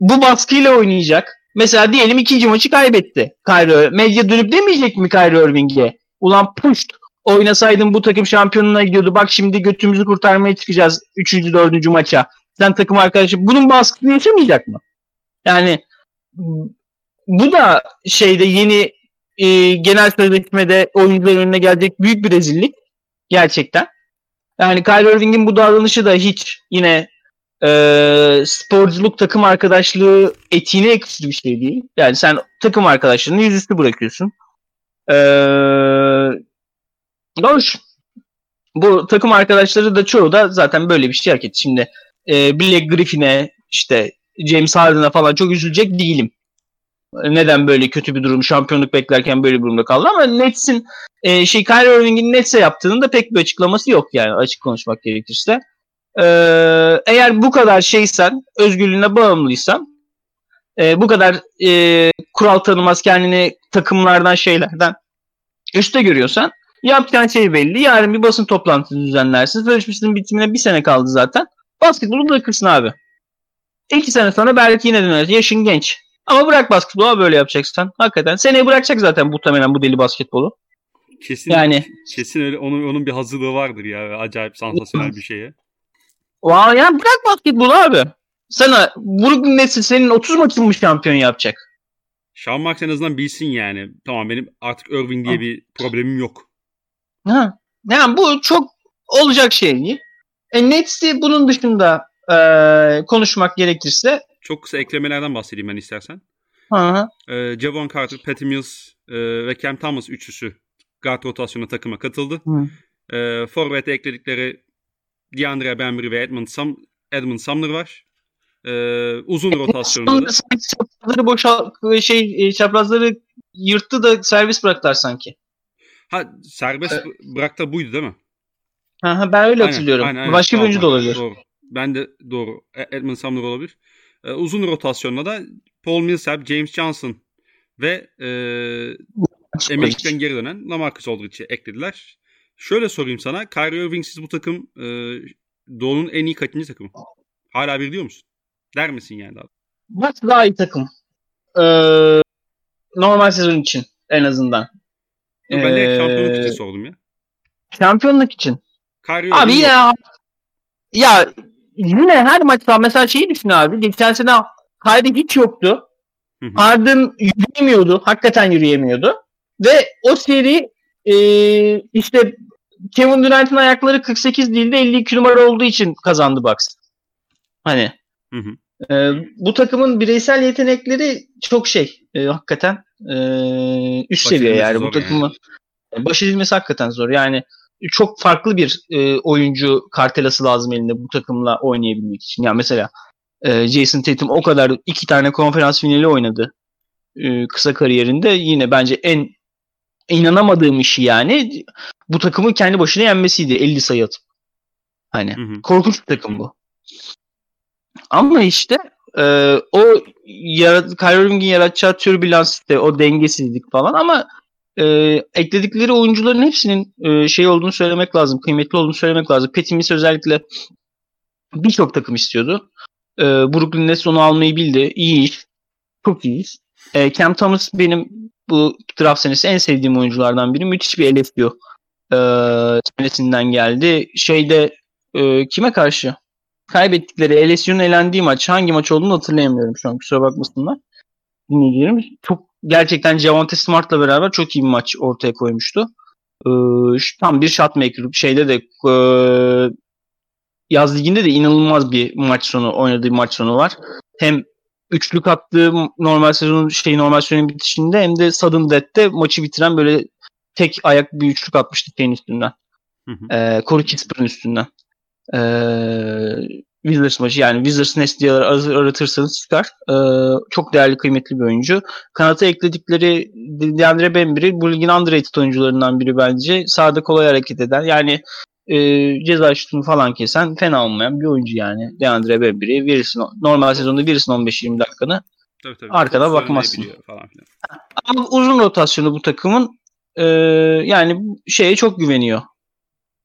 bu baskıyla oynayacak. Mesela diyelim ikinci maçı kaybetti. Kyrie. Medya dönüp demeyecek mi Kyrie Irving'e? Ulan push oynasaydın bu takım şampiyonuna gidiyordu. Bak şimdi götümüzü kurtarmaya çıkacağız 3. 4. maça. Sen takım arkadaşı bunun baskısını yaşamayacak mı? Yani bu da şeyde yeni e, genel sözleşmede oyuncuların önüne gelecek büyük bir rezillik. Gerçekten. Yani Kyrie Irving'in bu davranışı da hiç yine e, sporculuk takım arkadaşlığı etiğine yakışır bir şey değil. Yani sen takım arkadaşlarını yüzüstü bırakıyorsun. Eee hoş. Bu takım arkadaşları da çoğu da zaten böyle bir şey hak etti. Şimdi e, Billy Griffin'e işte James Harden'a falan çok üzülecek değilim. Neden böyle kötü bir durum, şampiyonluk beklerken böyle bir durumda kaldı ama Nets'in e, şey Kyrie Irving'in Nets'e yaptığının da pek bir açıklaması yok yani açık konuşmak gerekirse. E, eğer bu kadar şeysen, özgürlüğüne bağımlıysan, e, bu kadar e, kural tanımaz kendini takımlardan şeylerden üstte görüyorsan yapacağın şey belli. Yarın bir basın toplantısı düzenlersin. Sözleşmesinin bitimine bir sene kaldı zaten. Basketbolu bırakırsın abi. İki sene sonra belki yine dönersin. Yaşın genç. Ama bırak basketbolu böyle yapacaksan. Hakikaten. Seneye bırakacak zaten muhtemelen bu deli basketbolu. Kesin, yani, kesin öyle onun, onun bir hazırlığı vardır ya. Acayip sansasyonel bir şeye. Vay yani bırak basketbolu abi. Sana Brooklyn Nets senin 30 maçın mı şampiyon yapacak? Sean Marks en azından bilsin yani. Tamam benim artık Irving diye ha. bir problemim yok. Ha. Yani bu çok olacak şey değil. E, Nets'i bunun dışında e, konuşmak gerekirse çok kısa eklemelerden bahsedeyim ben istersen. Hı E, Javon Carter, Patty Mills e, ve Cam Thomas üçlüsü guard rotasyonu takıma katıldı. Hı. E, Forvet'e ekledikleri DeAndre Bembry ve Edmund, Sam, Edmund Sumner var. E, uzun rotasyonda da. Çaprazları boşal şey e, çaprazları yırttı da servis bıraktılar sanki. Ha serbest evet. bıraktı buydu değil mi? Ha, ben öyle aynen, hatırlıyorum. Aynen, aynen. Başka bir oyuncu da olabilir. Doğru. Ben de doğru. E, Edmund Sumner olabilir. Ee, uzun rotasyonla da Paul Millsap, James Johnson ve e, emeklilikten geri dönen Lamarcus Aldridge'i eklediler. Şöyle sorayım sana. Kyrie Irving'siz bu takım e, Doğu'nun en iyi kaçıncı takımı? Hala bir diyor musun? Der misin yani daha? Maç daha iyi takım. Ee, normal sezon için en azından. Ben de şampiyonluk için sordum ya. Şampiyonluk için. Kyrie abi ya ya yine her maçta mesela şeyi düşün abi. Geçen sene Kyrie hiç yoktu. Harden yürüyemiyordu. Hakikaten yürüyemiyordu. Ve o seri e, işte Kevin Durant'ın ayakları 48 değil de 52 numara olduğu için kazandı Bucks. Hani hı hı. E, bu takımın bireysel yetenekleri çok şey e, hakikaten e, üst seviye yani bu takımı yani. baş edilmesi hakikaten zor. Yani çok farklı bir e, oyuncu kartelası lazım elinde bu takımla oynayabilmek için. Yani mesela e, Jason Tatum o kadar iki tane konferans finali oynadı e, kısa kariyerinde. Yine bence en inanamadığım işi yani bu takımı kendi başına yenmesiydi 50 sayı atıp. Hani hı hı. korkunç bir takım bu. Ama işte e, o yarat Kyrie Irving'in yaratacağı türbülans işte o dengesizlik falan ama e, ekledikleri oyuncuların hepsinin e, şey olduğunu söylemek lazım. Kıymetli olduğunu söylemek lazım. Petimiz özellikle birçok takım istiyordu. E, Brooklyn Nets onu almayı bildi. İyi iş. Çok iyi iş. E, Cam Thomas benim bu draft senesi en sevdiğim oyunculardan biri. Müthiş bir LFU e, senesinden geldi. Şeyde e, kime karşı? Kaybettikleri LSU'nun elendiği maç hangi maç olduğunu hatırlayamıyorum şu an kusura bakmasınlar. Dinleyicilerim. Çok gerçekten Javante Smart'la beraber çok iyi bir maç ortaya koymuştu. Ee, tam bir shot maker. Şeyde de e, yaz liginde de inanılmaz bir maç sonu oynadığı maç sonu var. Hem üçlük attığı normal sezonun şey normal sezonun bitişinde hem de sudden death'te maçı bitiren böyle tek ayak bir üçlük atmıştı şeyin üstünden. Hı hı. Ee, Corey Kisper'ın üstünden. Ee, Wizards maçı yani Wizards Nest diye aratırsanız çıkar. Ee, çok değerli kıymetli bir oyuncu. Kanata ekledikleri Deandre Bembry bu ligin underrated oyuncularından biri bence. Sağda kolay hareket eden yani e, ceza şutunu falan kesen fena olmayan bir oyuncu yani. Deandre Bembry verirsin, normal sezonda verirsin 15-20 dakikanı. Tabii, tabii. Arkada bakmazsın. Falan filan. Ama uzun rotasyonu bu takımın e, yani şeye çok güveniyor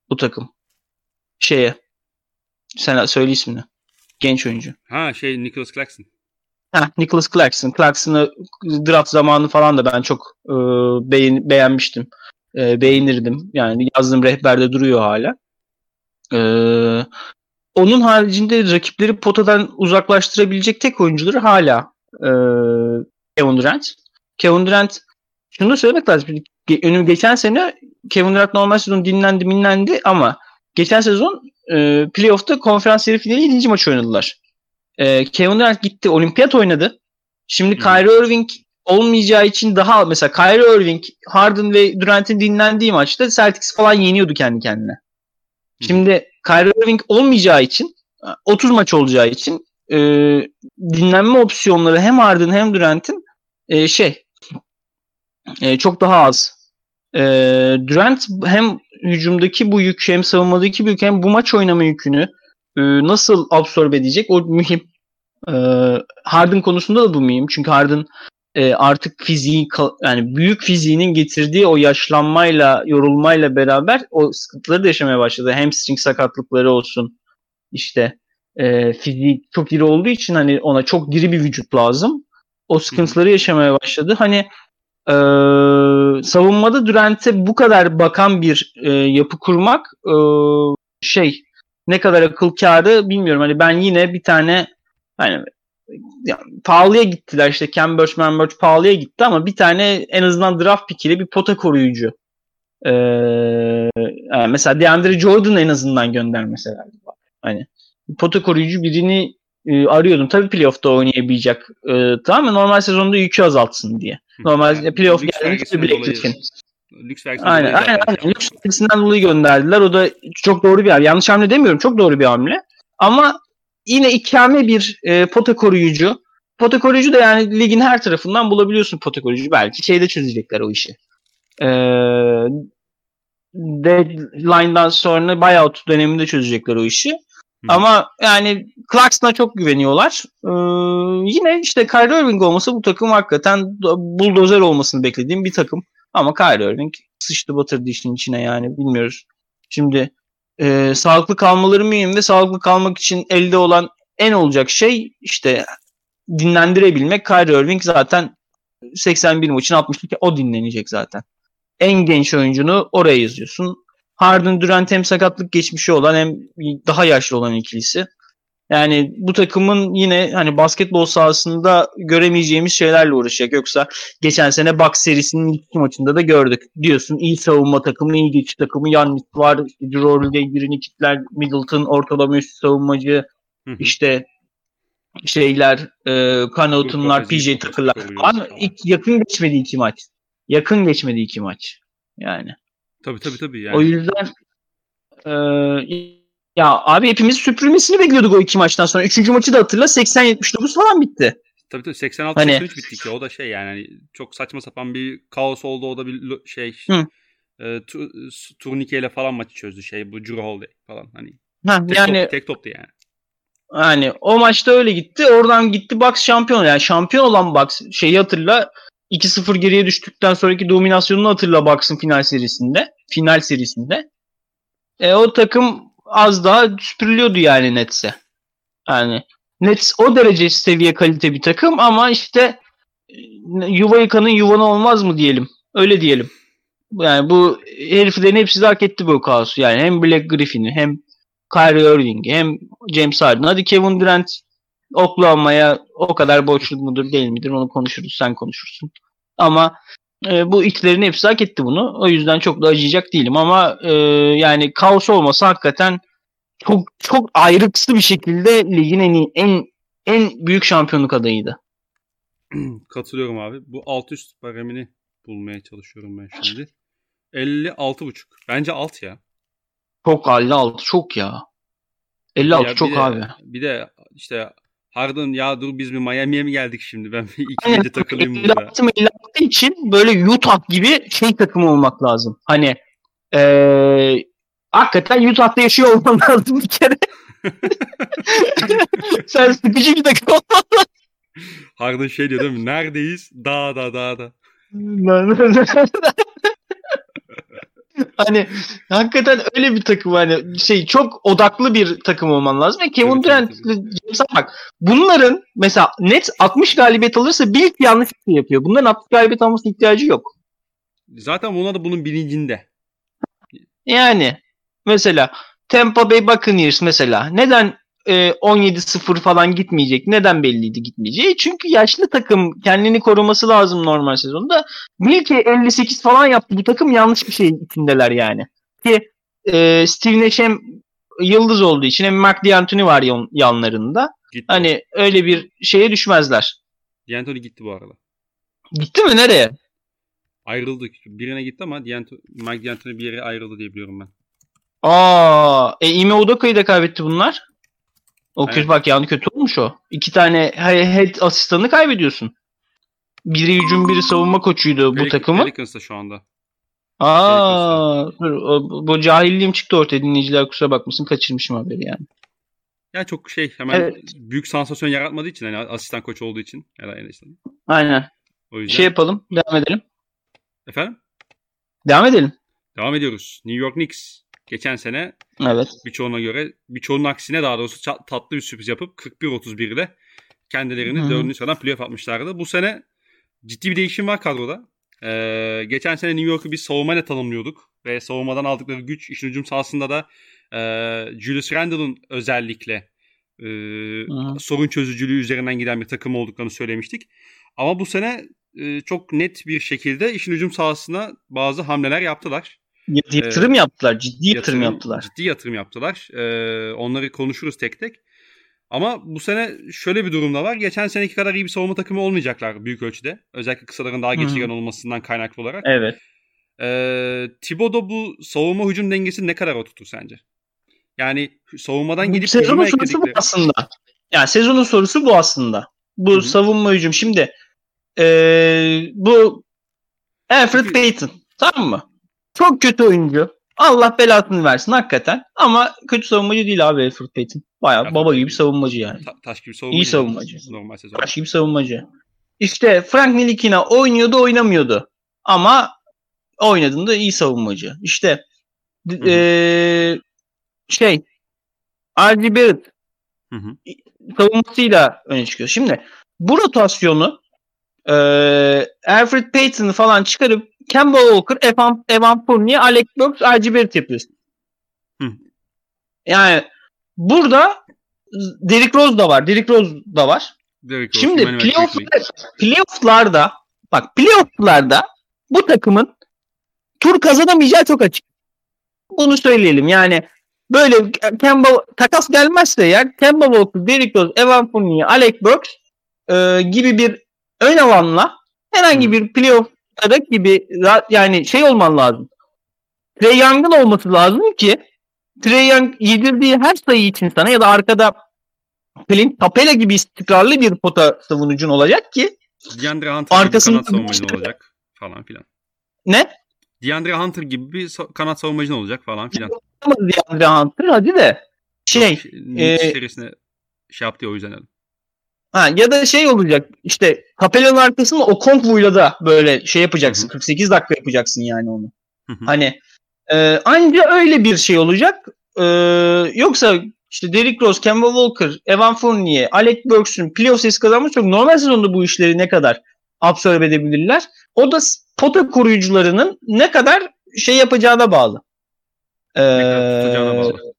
bu takım. Şeye sen söyle ismini. Genç oyuncu. Ha şey Nicholas Claxton. Ha Nicholas Claxton. Claxton'ı draft zamanı falan da ben çok e, beğen, beğenmiştim. E, beğenirdim. Yani yazdığım rehberde duruyor hala. E, onun haricinde rakipleri potadan uzaklaştırabilecek tek oyuncuları hala e, Kevin Durant. Kevin Durant şunu söylemek lazım. Önüm geçen sene Kevin Durant normal sezon dinlendi minlendi ama geçen sezon e, playoff'ta konferans yarı finali 7. maç oynadılar. E, Kevin Durant gitti olimpiyat oynadı. Şimdi hmm. Kyrie Irving olmayacağı için daha mesela Kyrie Irving, Harden ve Durant'in dinlendiği maçta Celtics falan yeniyordu kendi kendine. Hmm. Şimdi Kyrie Irving olmayacağı için 30 maç olacağı için e, dinlenme opsiyonları hem Harden hem Durant'in e, şey e, çok daha az. E, Durant hem hücumdaki bu yük hem savunmadaki bu yük hem bu maç oynama yükünü e, nasıl absorbe edecek o mühim. E, Harden konusunda da bu mühim. Çünkü Harden e, artık fiziği yani büyük fiziğinin getirdiği o yaşlanmayla yorulmayla beraber o sıkıntıları da yaşamaya başladı. Hamstring sakatlıkları olsun işte e, fiziği çok diri olduğu için hani ona çok diri bir vücut lazım. O sıkıntıları yaşamaya başladı. Hani e, savunmada Durant'e bu kadar bakan bir e, yapı kurmak e, şey ne kadar akıl kârı bilmiyorum. Hani ben yine bir tane hani yani, pahalıya gittiler işte Cambridge Cambridge pahalıya gitti ama bir tane en azından draft pick'iyle bir pota koruyucu. Ee, yani mesela DeAndre Jordan en azından gönder mesela. Hani pota koruyucu birini e, arıyordum. Tabii playoff'ta oynayabilecek. E, tamam mı? Normal sezonda yükü azaltsın diye. Normal yani, playoff geldiğinde Black Griffin. Lüks aynen, aynen, aynen. Lüks vergisinden dolayı gönderdiler. O da çok doğru bir hamle. Yanlış hamle demiyorum. Çok doğru bir hamle. Ama yine ikame bir e, pota koruyucu. Pota koruyucu da yani ligin her tarafından bulabiliyorsun pota koruyucu. Belki şeyde çözecekler o işi. E, deadline'dan sonra buyout döneminde çözecekler o işi. Ama yani Clarkson'a çok güveniyorlar. Ee, yine işte Kyrie Irving olması bu takım hakikaten buldozer olmasını beklediğim bir takım. Ama Kyrie Irving sıçtı batırdı işin içine yani bilmiyoruz. Şimdi e, sağlıklı kalmaları mühim ve sağlıklı kalmak için elde olan en olacak şey işte dinlendirebilmek. Kyrie Irving zaten 81 maçın 62 o dinlenecek zaten. En genç oyuncunu oraya yazıyorsun. Harden Durant hem sakatlık geçmişi olan hem daha yaşlı olan ikilisi. Yani bu takımın yine hani basketbol sahasında göremeyeceğimiz şeylerle uğraşacak. Yoksa geçen sene Bucks serisinin ilk maçında da gördük. Diyorsun iyi savunma takımı, iyi geçiş takımı. Yannis var, Drew birini kitler, Middleton ortalama üst savunmacı. İşte şeyler, e, Connaughton'lar, PJ Tucker'lar. Ama ilk, yakın geçmedi iki maç. Yakın geçmedi iki maç. Yani. Tabii tabii tabii. Yani. O yüzden e, ya abi hepimiz süpürmesini bekliyorduk o iki maçtan sonra. Üçüncü maçı da hatırla 80-79 falan bitti. Tabii tabii 86 hani... bitti ki o da şey yani hani çok saçma sapan bir kaos oldu o da bir şey Hı. e, tu, turnikeyle falan maçı çözdü şey bu Drew falan hani. Ha, tek yani top, tek toptu yani. Yani o maçta öyle gitti. Oradan gitti Bucks şampiyon. Yani şampiyon olan Bucks şeyi hatırla. 2-0 geriye düştükten sonraki dominasyonunu hatırla Bucks'ın final serisinde. Final serisinde. E, o takım az daha süpürülüyordu yani Nets'e. Yani Nets o derece seviye kalite bir takım ama işte yuva yıkanın yuvanı olmaz mı diyelim. Öyle diyelim. Yani bu heriflerin hepsi de hak etti bu kaosu. Yani hem Black Griffin'i hem Kyrie Irving'i hem James Harden. Hadi Kevin Durant Oklahoma'ya o kadar borçlu mudur değil midir onu konuşuruz. Sen konuşursun. Ama e, bu itlerin hepsi hak etti bunu. O yüzden çok da acıyacak değilim ama e, yani kaos olmasa hakikaten çok çok ayrıksı bir şekilde ligin en en en büyük şampiyonluk adayıydı. Katılıyorum abi. Bu alt üst baremini bulmaya çalışıyorum ben şimdi. 56,5. Bence alt ya. Çok 56 çok ya. 56 ya çok de, abi. Bir de işte Harden ya dur biz bir Miami'ye mi geldik şimdi? Ben bir iki gece takılayım burada. 56 56 için böyle Utah gibi şey takımı olmak lazım. Hani ee, hakikaten Utah'ta yaşıyor olman lazım bir kere. Sen sıkıcı bir takım olman lazım. Harden şey diyor değil mi? Neredeyiz? Dağda dağda. hani hakikaten öyle bir takım hani şey çok odaklı bir takım olman lazım. Ve Kevin Durant James'a bak. Bunların mesela net 60 galibiyet alırsa bir yanlış şey yapıyor. Bunların 60 galibiyet alması ihtiyacı yok. Zaten buna da bunun bilincinde. Yani mesela Tampa Bay Buccaneers mesela neden e, 17-0 falan gitmeyecek. Neden belliydi gitmeyeceği? Çünkü yaşlı takım kendini koruması lazım normal sezonda. Bil ki 58 falan yaptı. Bu takım yanlış bir şey içindeler yani. Ki e, Steve Nash hem yıldız olduğu için hem Mark D'Antoni var yan, yanlarında. Gitti. Hani öyle bir şeye düşmezler. D'Antoni gitti bu arada. Gitti mi? Nereye? Ayrıldı. Birine gitti ama D'Antoni, Mike D'Antoni bir yere ayrıldı diye biliyorum ben. Aa, e, Ime Udoka'yı da kaybetti bunlar. O evet. kötü bak yani kötü olmuş o. İki tane head asistanını kaybediyorsun. Biri hücum biri savunma koçuydu Pelik, bu takımın. Pelicans'ta şu anda. Aa, bu, bu cahilliğim çıktı ortaya dinleyiciler kusura bakmasın kaçırmışım haberi yani. Ya çok şey hemen evet. büyük sansasyon yaratmadığı için yani asistan koç olduğu için. Yani işte. Aynen. O yüzden. Şey yapalım devam edelim. Efendim? Devam edelim. Devam ediyoruz. New York Knicks geçen sene evet. birçoğuna göre birçoğunun aksine daha doğrusu tatlı bir sürpriz yapıp 41-31 ile kendilerini dördüncü sıradan playoff atmışlardı. Bu sene ciddi bir değişim var kadroda. Ee, geçen sene New York'u bir savunmayla tanımlıyorduk ve savunmadan aldıkları güç işin hücum sahasında da e, Julius Randle'ın özellikle e, sorun çözücülüğü üzerinden giden bir takım olduklarını söylemiştik. Ama bu sene e, çok net bir şekilde işin hücum sahasına bazı hamleler yaptılar. Yatırım ee, yaptılar. Ciddi yatırım, yatırım yaptılar. Ciddi yatırım yaptılar. Ee, onları konuşuruz tek tek. Ama bu sene şöyle bir durumda var. Geçen seneki kadar iyi bir savunma takımı olmayacaklar büyük ölçüde. Özellikle kısaların daha geçirgen olmasından kaynaklı olarak. Evet. Ee, Thibodeau bu savunma hücum dengesini ne kadar oturtur sence? Yani savunmadan gidip sezonun sorusu ekledikleri... bu aslında. Yani sezonun sorusu bu aslında. Bu Hı-hı. savunma hücum. Şimdi ee, bu Alfred Payton tamam mı? Çok kötü oyuncu. Allah belasını versin hakikaten. Ama kötü savunmacı değil abi Alfred Payton. Baya ya, baba gibi savunmacı yani. Ta- taş gibi savunmacı. İyi savunmacı. Normal sezon. Taş gibi savunmacı. İşte Frank Nilikina oynuyordu oynamıyordu. Ama oynadığında iyi savunmacı. İşte ee, şey R.G. Barrett hı hı. savunmasıyla öne çıkıyor. Şimdi bu rotasyonu e, Alfred Payton'ı falan çıkarıp Kemba Walker, Evan, Evan Fournier, Alec Burks, R.G. Barrett yapıyorsun. Hı. Yani burada Derrick Rose da var. Derrick Rose da var. Derrick Rose, Şimdi playoff'lar, playoff'larda bak playoff'larda bu takımın tur kazanamayacağı çok açık. Bunu söyleyelim. Yani böyle Kemba takas gelmezse eğer Kemba Walker, Derrick Rose, Evan Fournier, Alec Burks e, gibi bir ön alanla herhangi bir playoff Tarık gibi yani şey olman lazım. Trey Young'ın olması lazım ki Trey Young yedirdiği her sayı için sana ya da arkada Clint Capela gibi istikrarlı bir pota savunucun olacak ki DeAndre Hunter arkasında kanat savunucun olacak falan filan. Ne? DeAndre Hunter gibi bir kanat savunmacın olacak falan filan. DeAndre Hunter hadi de şey e, serisine şey yaptı o yüzden dedim. Ha, ya da şey olacak işte Capella'nın arkasında o Kontvu'yla da böyle şey yapacaksın. Hı-hı. 48 dakika yapacaksın yani onu. Hı-hı. Hani e, anca öyle bir şey olacak. E, yoksa işte Derrick Rose, Kemba Walker, Evan Fournier, Alec Burks'ün playoff sayısı kazanmış çok normal sezonda bu işleri ne kadar absorbe edebilirler. O da pota koruyucularının ne kadar şey yapacağına bağlı. Ee, ne bağlı.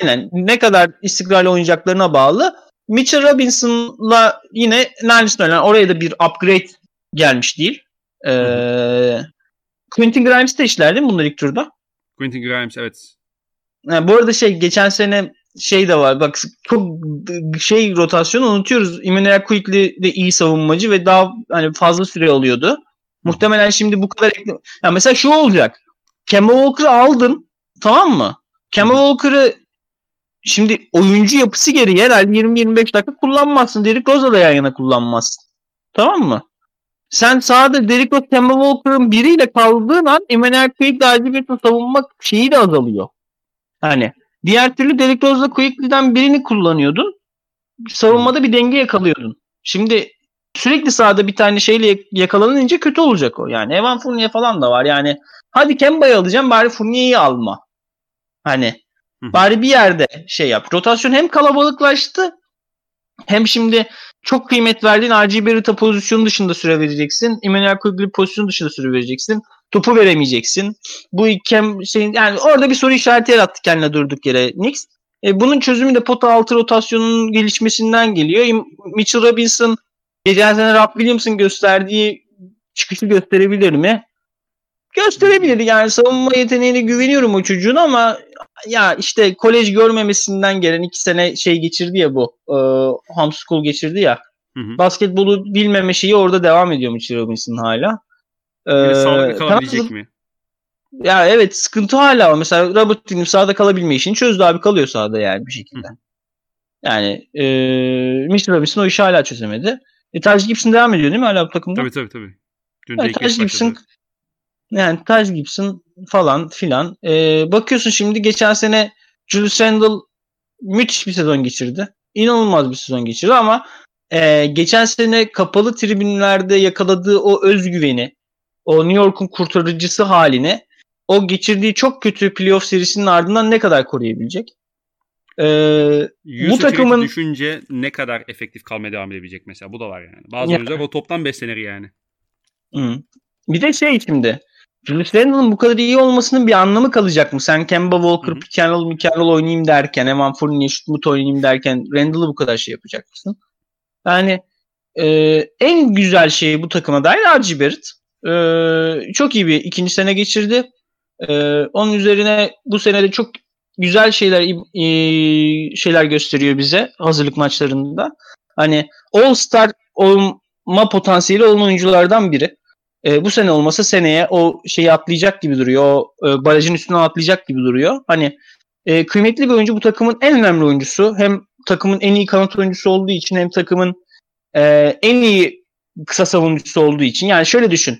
Aynen. Ne kadar istikrarlı oynayacaklarına bağlı. Mitchell Robinson'la yine Nerlis'ten yani oraya da bir upgrade gelmiş değil. Ee, Quentin Grimes de işler değil mi bunlar ilk turda? Quentin Grimes evet. Yani bu arada şey geçen sene şey de var. Bak çok şey rotasyonu unutuyoruz. Emmanuel Quickly de iyi savunmacı ve daha hani fazla süre alıyordu. Muhtemelen şimdi bu kadar ya mesela şu olacak. Kemba Walker'ı aldın. Tamam mı? Kemba Walker'ı şimdi oyuncu yapısı gereği herhalde 20-25 dakika kullanmazsın. Derrick Rose'la da yan yana kullanmazsın. Tamam mı? Sen sahada Derrick Rose, Kemba Walker'ın biriyle kaldığın an Emmanuel Quickly Alcibert'in savunma şeyi de azalıyor. Hani diğer türlü Derrick Rose'la Quickly'den birini kullanıyordun. Savunmada bir denge yakalıyordun. Şimdi sürekli sahada bir tane şeyle yakalanınca kötü olacak o. Yani Evan Fournier falan da var. Yani hadi Kemba'yı alacağım bari Fournier'i alma. Hani bari bir yerde şey yap. Rotasyon hem kalabalıklaştı hem şimdi çok kıymet verdiğin RG Barrett'a pozisyonu dışında süre vereceksin. Emmanuel Quigley pozisyonu dışında süre vereceksin. Topu veremeyeceksin. Bu ikem şeyin yani orada bir soru işareti yarattı kendine durduk yere Knicks. E, bunun çözümü de pota altı rotasyonunun gelişmesinden geliyor. Mitchell Robinson geçen sene Rob Williams'ın gösterdiği çıkışı gösterebilir mi? Gösterebilir. Yani savunma yeteneğine güveniyorum o çocuğun ama ya işte kolej görmemesinden gelen iki sene şey geçirdi ya bu. E, homeschool geçirdi ya. Hı hı. Basketbolu bilmeme şeyi orada devam ediyor Mitchell Robinson hala. Ee, sağlıklı kalabilecek tamam, mi? Ya evet sıkıntı hala var. Mesela Robert Williams sahada kalabilme işini çözdü abi kalıyor sahada yani bir şekilde. Hı. Yani e, Mitchell Robinson o işi hala çözemedi. E, Taj Gibson devam ediyor değil mi hala bu takımda? Tabii tabii tabii. Dün yani, Taj Gibson yani Taj Gibson falan filan. E, bakıyorsun şimdi geçen sene Julius Randle müthiş bir sezon geçirdi. İnanılmaz bir sezon geçirdi ama e, geçen sene kapalı tribünlerde yakaladığı o özgüveni, o New York'un kurtarıcısı haline o geçirdiği çok kötü playoff serisinin ardından ne kadar koruyabilecek? Ee, bu takımın düşünce ne kadar efektif kalmaya devam edebilecek mesela. Bu da var yani. Bazı ya. oyuncular o toptan beslenir yani. Hı. Bir de şey şimdi Julius Randle'ın bu kadar iyi olmasının bir anlamı kalacak mı? Sen Kemba Walker, pick and roll, pick and roll oynayayım derken, Evan Fournier, şut oynayayım derken Randle'ı bu kadar şey yapacak mısın? Yani e, en güzel şey bu takıma dair RG Barrett. E, çok iyi bir ikinci sene geçirdi. E, onun üzerine bu sene de çok güzel şeyler e, şeyler gösteriyor bize hazırlık maçlarında. Hani All Star olma potansiyeli olan oyunculardan biri. E, bu sene olmasa seneye o şeyi atlayacak gibi duruyor. O e, barajın üstüne atlayacak gibi duruyor. Hani e, kıymetli bir oyuncu bu takımın en önemli oyuncusu. Hem takımın en iyi kanat oyuncusu olduğu için hem takımın e, en iyi kısa savunucusu olduğu için. Yani şöyle düşün.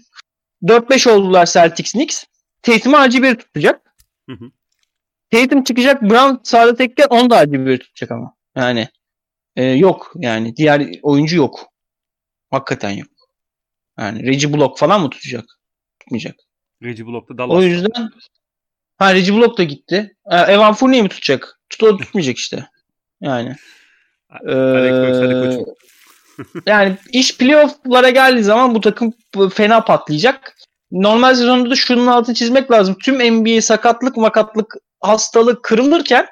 4-5 oldular Celtics Knicks. Tatum'u acı bir tutacak. Hı hı. Tatum çıkacak. Brown sağda tekken onu da acı bir tutacak ama. Yani e, yok yani. Diğer oyuncu yok. Hakikaten yok. Yani Reggie Block falan mı tutacak? Tutmayacak. Reggie Block da Dallas. O yüzden ha Reggie Block da gitti. Evan Fournier mi tutacak? Tut o tutmayacak işte. Yani. Ee, yani iş playoff'lara geldiği zaman bu takım fena patlayacak. Normal sezonda da şunun altını çizmek lazım. Tüm NBA sakatlık, makatlık, hastalık kırılırken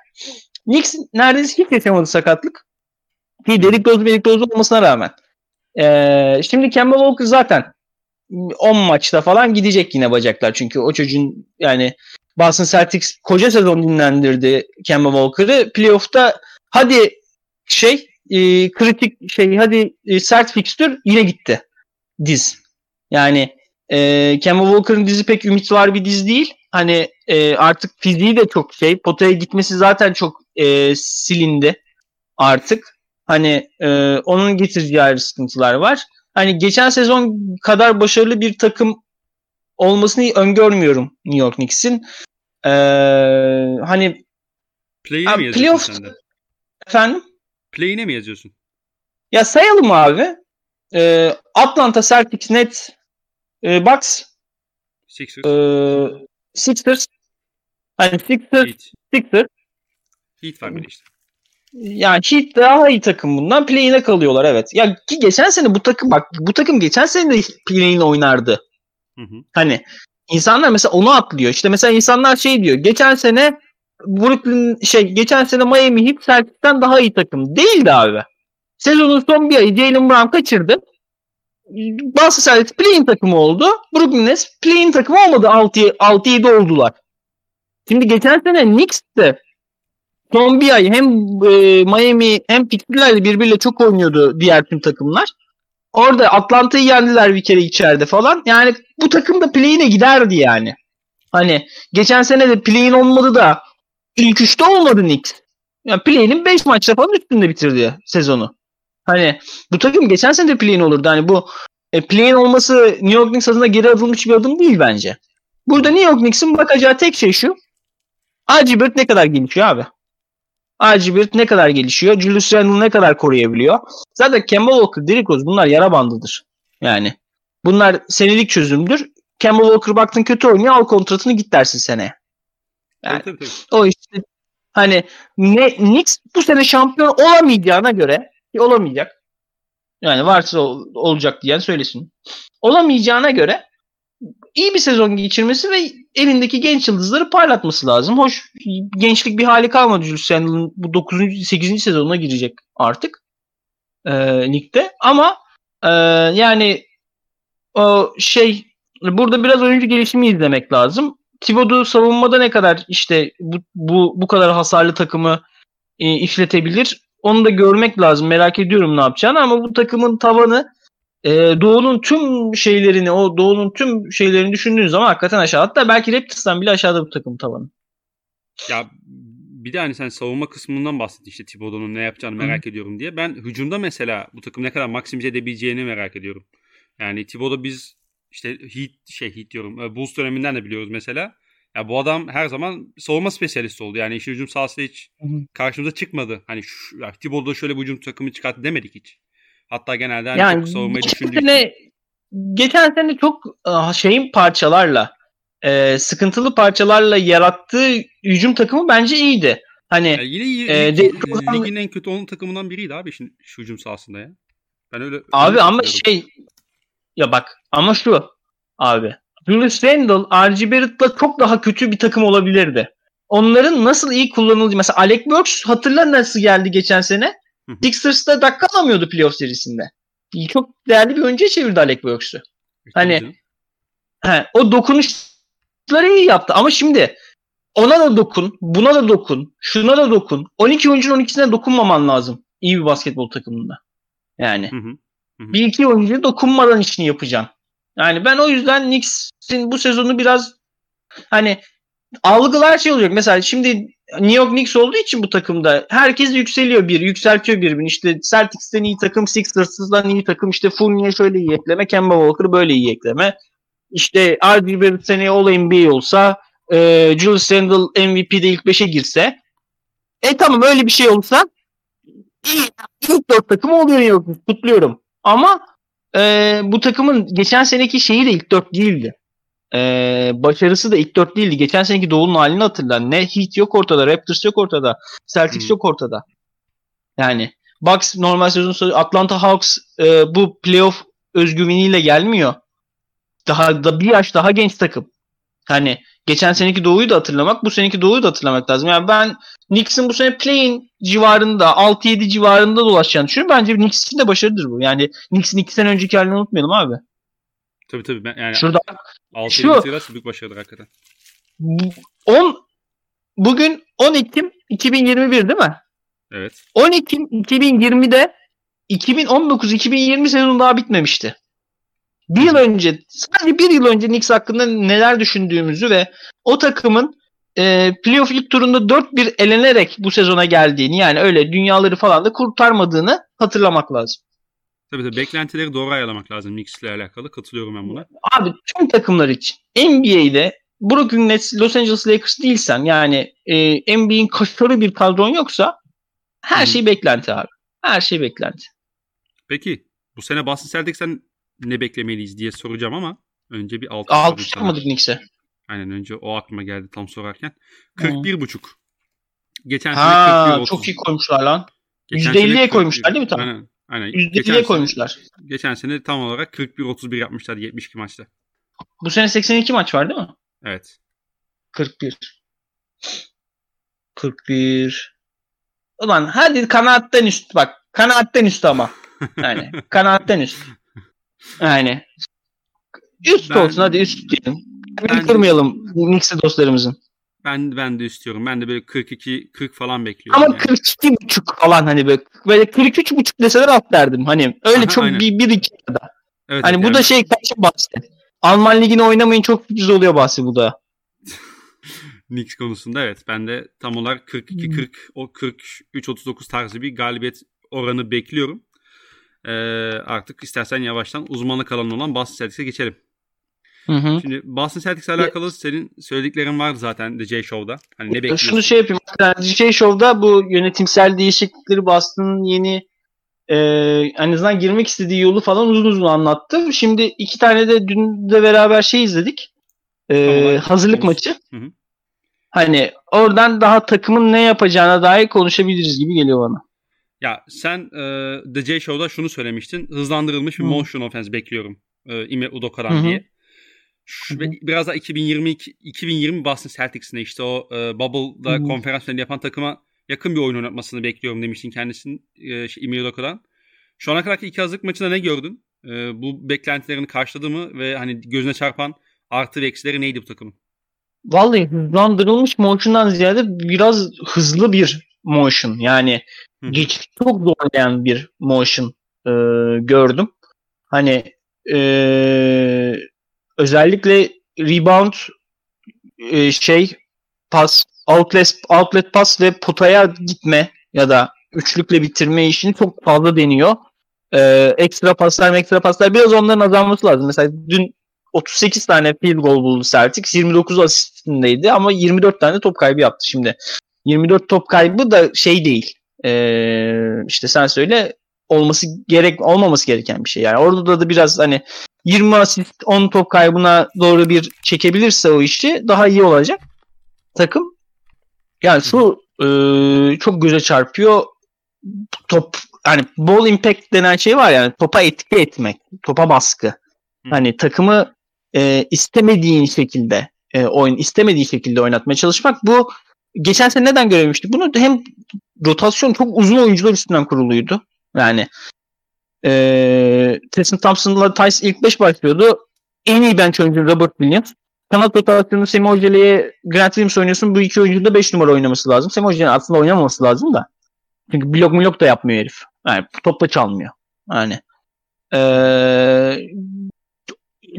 Knicks neredeyse hiç yaşamadı sakatlık. Ki Derrick Rose, Derrick Rose olmasına rağmen. Ee, şimdi Kemba Walker zaten 10 maçta falan gidecek yine bacaklar. Çünkü o çocuğun yani Boston Celtics koca sezon dinlendirdi Kemba Walker'ı. Playoff'ta hadi şey e, kritik şey hadi e, sert fikstür yine gitti diz. Yani e, Kemba Walker'ın dizi pek ümit var bir diz değil. Hani e, artık fiziği de çok şey. Potaya gitmesi zaten çok e, silindi artık. Hani e, onun getireceği ayrı sıkıntılar var. Hani geçen sezon kadar başarılı bir takım olmasını öngörmüyorum New York Knicks'in. Ee, hani Play'i mi playoff... Sende? Efendim? Play'ine mi yazıyorsun? Ya sayalım abi. Ee, Atlanta Celtics, Nets, e, Bucks, Sixers, e, Sixers. Hani Sixers, Heat. Sixers. Heat var bir işte. Yani Heat daha iyi takım bundan. Play'ine kalıyorlar evet. Ya ki geçen sene bu takım bak bu takım geçen sene de play'ine oynardı. Hı hı. Hani insanlar mesela onu atlıyor. İşte mesela insanlar şey diyor. Geçen sene Brooklyn şey geçen sene Miami Heat Celtics'ten daha iyi takım. Değildi abi. Sezonun son bir ayı Jalen Brown kaçırdı. Boston Celtics play-in takımı oldu. Brooklyn Nets play-in takımı olmadı. 6-7 oldular. Şimdi geçen sene Knicks de son bir ay hem e, Miami hem Pixiers'lerle birbiriyle çok oynuyordu diğer tüm takımlar. Orada Atlanta'yı yendiler bir kere içeride falan. Yani bu takım da play'ine giderdi yani. Hani geçen sene de play'in olmadı da ilk üçte olmadı Knicks. Yani play'inin 5 maçta falan üstünde bitirdi sezonu. Hani bu takım geçen sene de play'in olurdu. Hani bu e, play'in olması New York Knicks adına geri atılmış bir adım değil bence. Burada New York Knicks'in bakacağı tek şey şu. Barrett ne kadar gelişiyor abi? Barrett ne kadar gelişiyor? Julius Randle ne kadar koruyabiliyor? Zaten Kemba Walker, Derrick Rose bunlar yara bandıdır. Yani bunlar senelik çözümdür. Kemba Walker baktın kötü oynuyor al kontratını git dersin seneye. Yani tabii. o işte hani ne Knicks bu sene şampiyon olamayacağına göre ki olamayacak. Yani varsa ol- olacak diyen söylesin. Olamayacağına göre iyi bir sezon geçirmesi ve elindeki genç yıldızları parlatması lazım. Hoş gençlik bir hali kalmadı Julius Randle'ın bu 9. 8. sezonuna girecek artık e, ligde. Ama e, yani o şey burada biraz oyuncu gelişimi izlemek lazım. Thibodeau savunmada ne kadar işte bu, bu, bu kadar hasarlı takımı e, işletebilir onu da görmek lazım. Merak ediyorum ne yapacağını ama bu takımın tavanı e, Doğu'nun tüm şeylerini o Doğu'nun tüm şeylerini düşündüğün zaman hakikaten aşağı. Hatta belki Raptors'tan bile aşağıda bu takım tavanı. Ya bir de hani sen savunma kısmından bahsettin işte Thibodeau'nun ne yapacağını merak ediyorum diye. Ben hücumda mesela bu takım ne kadar maksimize edebileceğini merak ediyorum. Yani Thibodeau biz işte Heat şey Heat diyorum. e, Bulls döneminden de biliyoruz mesela. Ya bu adam her zaman savunma spesiyalisti oldu. Yani işin hücum sahasında hiç karşımıza çıkmadı. Hani şu, ya Thibodeau şöyle bir hücum takımı çıkarttı demedik hiç. Hatta genelde hani Yani çok savunmayı düşündüğü için. sene, geçen sene çok e, şeyin parçalarla e, sıkıntılı parçalarla yarattığı hücum takımı bence iyiydi. Hani Ya yine iyi, lig- de- ligin en kötü 10 takımından biriydi abi işin şu hücum sahasında ya. Ben öyle Abi öyle ama şey ya bak ama şu abi Julius Randle, R.G. Barrett'la çok daha kötü bir takım olabilirdi. Onların nasıl iyi kullanıldığı mesela Alec Burks hatırla nasıl geldi geçen sene? Hı hı. Sixers'ta dakika alamıyordu playoff serisinde. Çok değerli bir oyuncuya çevirdi Alec Burks'ü. Hani-. He, o dokunuşları iyi yaptı ama şimdi ona da dokun, buna da dokun, şuna da dokun. 12 oyuncunun 12'sine dokunmaman lazım iyi bir basketbol takımında. Yani Hı hı. bir iki oyuncuya dokunmadan işini yapacaksın. Yani ben o yüzden Knicks'in bu sezonu biraz hani algılar şey olacak. Mesela şimdi New York Knicks olduğu için bu takımda herkes yükseliyor bir, yükseltiyor birbirini. İşte Celtics'ten iyi takım, Sixers'dan iyi takım, işte Fournier şöyle iyi ekleme, Kemba Walker böyle iyi ekleme. İşte R.J. Barrett seneye All NBA olsa, e, Julius Randle MVP'de ilk 5'e girse. E tamam öyle bir şey olsa iyi, ilk dört takım oluyor New York kutluyorum. Ama e, bu takımın geçen seneki şeyi de ilk dört değildi. E, başarısı da ilk dört değildi. Geçen seneki Doğu'nun halini hatırlan. Ne Heat yok ortada, Raptors yok ortada, Celtics Hı. yok ortada. Yani Bucks normal sezon sonu Atlanta Hawks e, bu playoff özgüveniyle gelmiyor. Daha da bir yaş daha genç takım. Hani geçen seneki Doğu'yu da hatırlamak, bu seneki Doğu'yu da hatırlamak lazım. Yani ben Knicks'in bu sene play-in civarında, 6-7 civarında dolaşacağını düşünüyorum. Bence Knicks için de başarıdır bu. Yani Knicks'in 2 sene önceki halini unutmayalım abi. Tabii tabii. Ben, yani Şurada 6 şu- büyük başarıdır hakikaten. bu- 10 bugün 10 Ekim 2021 değil mi? Evet. 10 Ekim 2020'de 2019-2020 sezonu daha bitmemişti. Bir yıl önce, sadece bir yıl önce Knicks hakkında neler düşündüğümüzü ve o takımın e, playoff ilk turunda 4-1 elenerek bu sezona geldiğini yani öyle dünyaları falan da kurtarmadığını hatırlamak lazım. Tabii tabii. Beklentileri doğru ayarlamak lazım Knicks ile alakalı. Katılıyorum ben buna. Abi tüm takımlar için NBA'de Brooklyn Nets, Los Angeles Lakers değilsen yani e, NBA'in kaşarı bir kadron yoksa her Hı. şey beklenti abi. Her şey beklenti. Peki bu sene Boston Celtics'ten ne beklemeliyiz diye soracağım ama önce bir altı Altı yapmadık Knicks'e. Aynen önce o aklıma geldi tam sorarken. 41 buçuk. Geçen Ha, sene 41 çok iyi koymuşlar lan. Geçen %50'ye sene koymuşlar değil mi tam? Aynen. Aynen. %50'ye Geçen sene- koymuşlar. Geçen sene tam olarak 41-31 yapmışlar 72 maçta. Bu sene 82 maç var değil mi? Evet. 41. 41. Ulan hadi kanaatten üst bak. Kanaatten üst ama. Yani kanaatten üst. Yani üst Ben- olsun hadi üst diyelim. Ben, kırmayalım Knicks'i dostlarımızın. Ben ben de istiyorum. Ben de böyle 42 40 falan bekliyorum. Ama yani. 42 buçuk falan hani böyle, böyle 43 buçuk deseler at derdim. Hani öyle Aha, çok aynen. bir, bir iki ya da. Evet, Hani evet, bu yani da şey kaçı bahsi. Alman ligini oynamayın çok sürpriz oluyor bahsi bu da. Knicks konusunda evet. Ben de tam olarak 42 Hmm. 40 o 43 39 tarzı bir galibiyet oranı bekliyorum. Ee, artık istersen yavaştan uzmanlık alanı olan Boston Celtics'e geçelim. Hı hı. Şimdi Boston Celtics'le alakalı senin söylediklerin vardı zaten The J Show'da. Hani ne bekliyorsun? Şunu şey yapayım. Yani şey Show'da bu yönetimsel değişiklikleri Boston'ın yeni e, en azından girmek istediği yolu falan uzun uzun anlattı. Şimdi iki tane de dün de beraber şey izledik. E, Tamam. hazırlık maçı. Hı hı. Hani oradan daha takımın ne yapacağına dair konuşabiliriz gibi geliyor bana. Ya sen e, The J Show'da şunu söylemiştin. Hızlandırılmış bir Hı. motion offense bekliyorum. E, Ime hı. diye. Şu, biraz da 2022 2020 Boston Celtics'ine işte o e, Bubble'da Hı hı. konferans finali yapan takıma yakın bir oyun oynatmasını bekliyorum demiştin kendisinin e, şey, Ime Udoka'dan. Şu ana kadarki iki hazırlık maçında ne gördün? E, bu beklentilerini karşıladı mı ve hani gözüne çarpan artı ve eksileri neydi bu takımın? Vallahi hızlandırılmış motion'dan ziyade biraz hızlı bir motion. Yani hı. geçiş çok zorlayan bir motion e, gördüm. Hani e, özellikle rebound e, şey pas outlet outlet pas ve potaya gitme ya da üçlükle bitirme işini çok fazla deniyor. E, ekstra paslar ekstra paslar biraz onların azalması lazım. Mesela dün 38 tane field goal buldu Celtics. 29 asistindeydi ama 24 tane top kaybı yaptı şimdi. 24 top kaybı da şey değil. Ee, işte sen söyle olması gerek olmaması gereken bir şey. Yani orada da biraz hani 20 asist 10 top kaybına doğru bir çekebilirse o işi daha iyi olacak takım. Yani şu e, çok göze çarpıyor top hani ball impact denen şey var yani topa etki etmek, topa baskı. Hani takımı e, istemediğin şekilde e, oyun istemediği şekilde oynatmaya çalışmak bu geçen sene neden görememiştik? Bunu hem rotasyon çok uzun oyuncular üstünden kuruluydu. Yani e, Tristan Thompson'la Tice ilk 5 başlıyordu. En iyi bench oyuncu Robert Williams. Kanat rotasyonu Semi Ojeley'e Grant Williams oynuyorsun. Bu iki oyuncunun da 5 numara oynaması lazım. Semi Ojeley'in aslında oynamaması lazım da. Çünkü blok blok da yapmıyor herif. Yani top da çalmıyor. Yani eee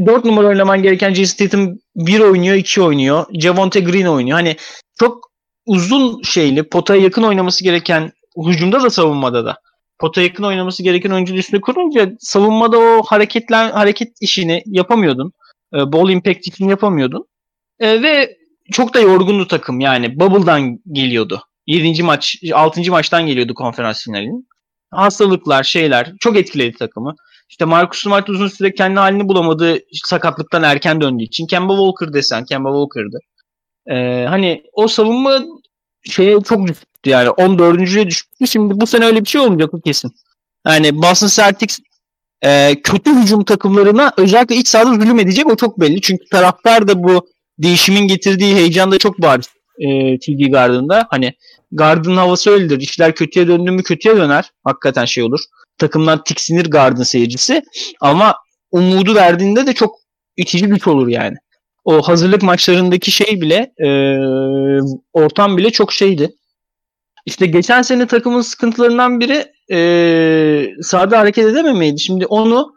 4 numara oynaman gereken Jason Tatum 1 oynuyor 2 oynuyor. Javonte Green oynuyor. Hani çok uzun şeyli potaya yakın oynaması gereken hücumda da savunmada da potaya yakın oynaması gereken oyuncunun üstüne kurunca savunmada o hareketler hareket işini yapamıyordun. E, ball impact işini yapamıyordun. E, ve çok da yorgundu takım yani. Bubble'dan geliyordu. 7. maç 6. maçtan geliyordu konferans finalinin. Hastalıklar, şeyler çok etkiledi takımı. İşte Marcus Smart uzun süre kendi halini bulamadı sakatlıktan erken döndüğü için. Kemba Walker desen Kemba Walker'dı. Ee, hani o savunma şeye çok düştü yani 14.lüğe düştü. Şimdi bu sene öyle bir şey olmayacak o kesin. Yani Boston Celtics e, kötü hücum takımlarına özellikle iç sahada zulüm edecek o çok belli. Çünkü taraftar da bu değişimin getirdiği heyecan da çok bariz e, TD Garden'da. Hani Garden havası öyledir. İşler kötüye döndü mü kötüye döner. Hakikaten şey olur. Takımdan tiksinir Garden seyircisi. Ama umudu verdiğinde de çok itici güç olur yani. O hazırlık maçlarındaki şey bile e, ortam bile çok şeydi. İşte geçen sene takımın sıkıntılarından biri e, sahada hareket edememeydi. Şimdi onu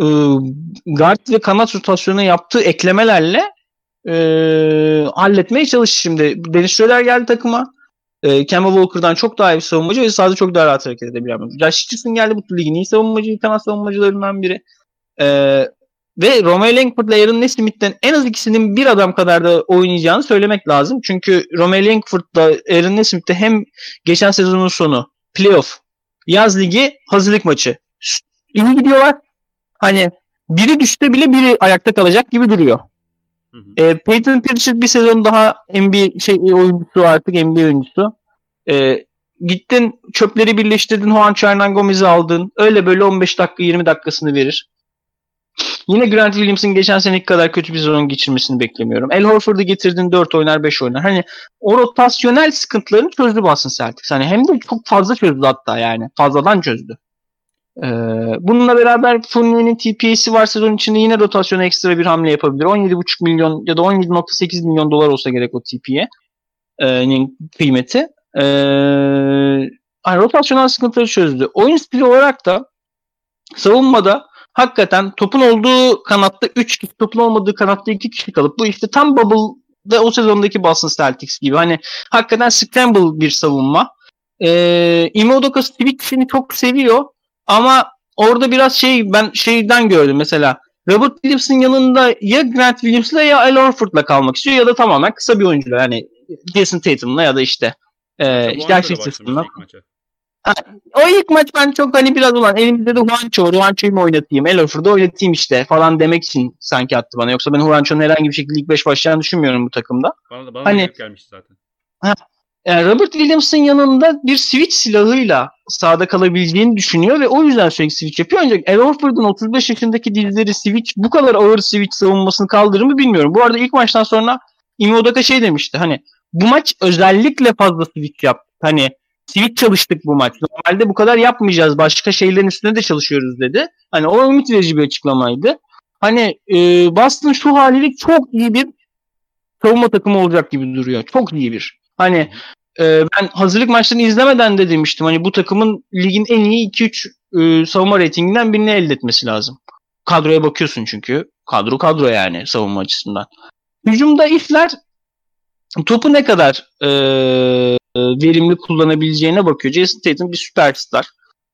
e, guard ve kanat rotasyonuna yaptığı eklemelerle e, halletmeye çalıştı şimdi. Dennis Schroeder geldi takıma. E, Kemba Walker'dan çok daha iyi bir savunmacı ve sahada çok daha rahat hareket edebilen Josh Richardson geldi bu ligin iyi savunmacı, kanat savunmacılarından biri. E, ve Romeo Langford ile Aaron Nesmith'ten en az ikisinin bir adam kadar da oynayacağını söylemek lazım. Çünkü Romeo Langford da Aaron Nesmith de hem geçen sezonun sonu playoff Yaz ligi hazırlık maçı. İyi gidiyorlar. Hani biri düştü bile biri ayakta kalacak gibi duruyor. Hı hı. E, Peyton Pritchard bir sezon daha NBA şey oyuncusu artık NBA oyuncusu. E, gittin çöpleri birleştirdin Juan Hernan Gomez'i aldın. Öyle böyle 15 dakika 20 dakikasını verir. Yine Grant Williams'ın geçen seneki kadar kötü bir sezon geçirmesini beklemiyorum. El Horford'u getirdin 4 oynar 5 oynar. Hani o rotasyonel sıkıntılarını çözdü Boston Celtics. Hani hem de çok fazla çözdü hatta yani. Fazladan çözdü. Ee, bununla beraber Fournier'in TPA'si var sezon içinde yine rotasyona ekstra bir hamle yapabilir. 17,5 milyon ya da 17.8 milyon dolar olsa gerek o TPA'nin kıymeti. Ee, hani rotasyonel sıkıntıları çözdü. Oyun stili olarak da savunmada hakikaten topun olduğu kanatta 3 kişi, topun olmadığı kanatta 2 kişi kalıp bu işte tam Bubble'da o sezondaki Boston Celtics gibi. Hani hakikaten scramble bir savunma. Ee, Ime Udoka switch'ini çok seviyor ama orada biraz şey ben şeyden gördüm mesela Robert Williams'ın yanında ya Grant Williams'la ya Al Horford'la kalmak istiyor ya da tamamen kısa bir oyuncuyla yani Jason Tatum'la ya da işte e, işte Juancho o ilk maç ben çok hani biraz ulan elimizde de Juancho, Juancho'yu mu oynatayım, El Horford'u oynatayım işte falan demek için sanki attı bana. Yoksa ben Juancho'nun herhangi bir şekilde ilk 5 başlayacağını düşünmüyorum bu takımda. Bana da, bana Hani- da gelmişti zaten. Yani Robert Williams'ın yanında bir switch silahıyla sahada kalabileceğini düşünüyor ve o yüzden sürekli switch yapıyor. Ancak El Horford'un 35 yaşındaki dizleri switch bu kadar ağır switch savunmasını kaldırır mı bilmiyorum. Bu arada ilk maçtan sonra Ime Udoka şey demişti hani bu maç özellikle fazla switch yap. Hani switch çalıştık bu maç. Normalde bu kadar yapmayacağız. Başka şeylerin üstünde de çalışıyoruz dedi. Hani o ümit verici bir açıklamaydı. Hani e, Boston şu haliyle çok iyi bir savunma takımı olacak gibi duruyor. Çok iyi bir. Hani e, ben hazırlık maçlarını izlemeden de demiştim. Hani bu takımın ligin en iyi 2-3 e, savunma reytinginden birini elde etmesi lazım. Kadroya bakıyorsun çünkü. Kadro kadro yani savunma açısından. Hücumda işler topu ne kadar e, verimli kullanabileceğine bakıyor. Jason Tatum bir süperstar.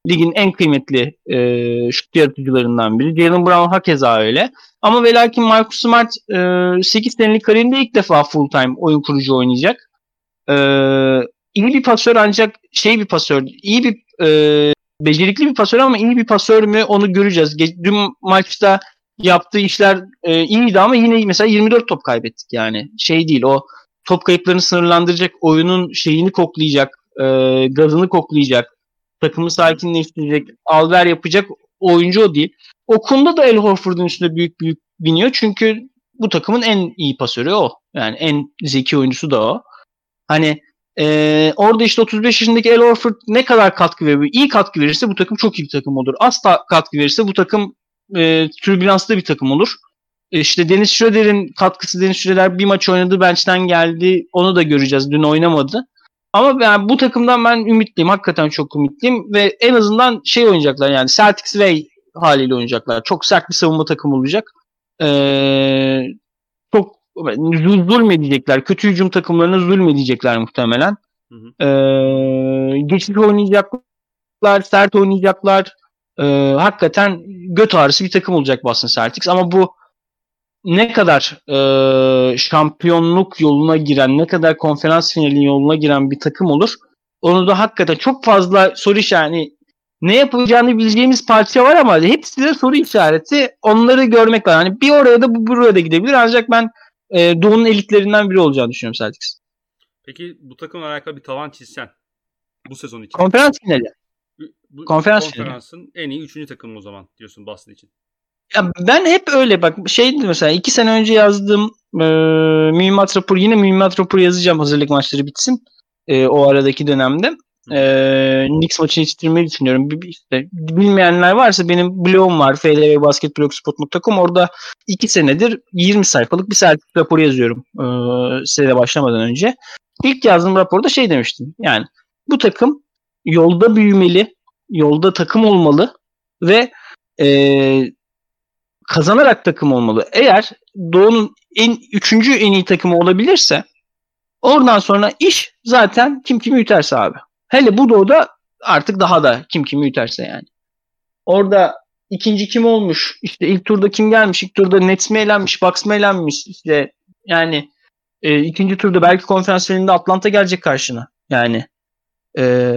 Ligin en kıymetli e, şut yaratıcılarından biri. Jalen Brown hakeza öyle. Ama ve lakin Marcus Smart e, 8 senelik kariyerinde ilk defa full time oyun kurucu oynayacak. E, iyi bir pasör ancak şey bir pasör, iyi bir e, becerikli bir pasör ama iyi bir pasör mü onu göreceğiz. Ge- Dün maçta yaptığı işler e, iyiydi ama yine mesela 24 top kaybettik yani. Şey değil o top kayıplarını sınırlandıracak, oyunun şeyini koklayacak, e, gazını koklayacak, takımı sakinleştirecek, alver yapacak oyuncu o değil. O konuda da El Horford'un üstünde büyük büyük biniyor. Çünkü bu takımın en iyi pasörü o. Yani en zeki oyuncusu da o. Hani e, orada işte 35 yaşındaki El Horford ne kadar katkı veriyor? İyi katkı verirse bu takım çok iyi bir takım olur. Az katkı verirse bu takım e, türbülanslı bir takım olur. E, İşte Deniz Schroeder'in katkısı Deniz Schroeder bir maç oynadı bench'ten geldi. Onu da göreceğiz. Dün oynamadı. Ama yani bu takımdan ben ümitliyim. Hakikaten çok ümitliyim. Ve en azından şey oynayacaklar yani Celtics Way haliyle oynayacaklar. Çok sert bir savunma takımı olacak. Ee, çok zul- zulmedecekler. Kötü hücum takımlarına zulmedecekler muhtemelen. Hı hı. Ee, geçiş oynayacaklar, sert oynayacaklar. Ee, hakikaten göt ağrısı bir takım olacak Boston Celtics. Ama bu ne kadar e, şampiyonluk yoluna giren, ne kadar konferans finalinin yoluna giren bir takım olur. Onu da hakikaten çok fazla soru işareti ne yapacağını bileceğimiz parça var ama hepsi de soru işareti. Onları görmek var. Hani bir oraya da bu buraya da gidebilir. Ancak ben e, Doğu'nun elitlerinden biri olacağını düşünüyorum Celtics. Peki bu takımla alakalı bir tavan çizsen bu sezon için. Konferans finali. bu konferans konferansın en iyi üçüncü takımı o zaman diyorsun Boston için. Ya ben hep öyle bak şeydi mesela iki sene önce yazdığım e, mühimmat raporu yine mühimmat raporu yazacağım hazırlık maçları bitsin e, o aradaki dönemde. E, Knicks maçını yetiştirmeyi düşünüyorum. İşte, bilmeyenler varsa benim blogum var flvbasketblogspot.com orada iki senedir 20 sayfalık bir sertifik raporu yazıyorum e, sene başlamadan önce. İlk yazdığım raporda şey demiştim yani bu takım yolda büyümeli, yolda takım olmalı ve e, kazanarak takım olmalı. Eğer Doğu'nun en üçüncü en iyi takımı olabilirse oradan sonra iş zaten kim kimi üterse abi. Hele bu Doğu'da artık daha da kim kimi üterse yani. Orada ikinci kim olmuş? İşte ilk turda kim gelmiş? İlk turda Nets mi elenmiş? Bucks mı elenmiş? İşte yani e, ikinci turda belki konferans finalinde Atlanta gelecek karşına. Yani e,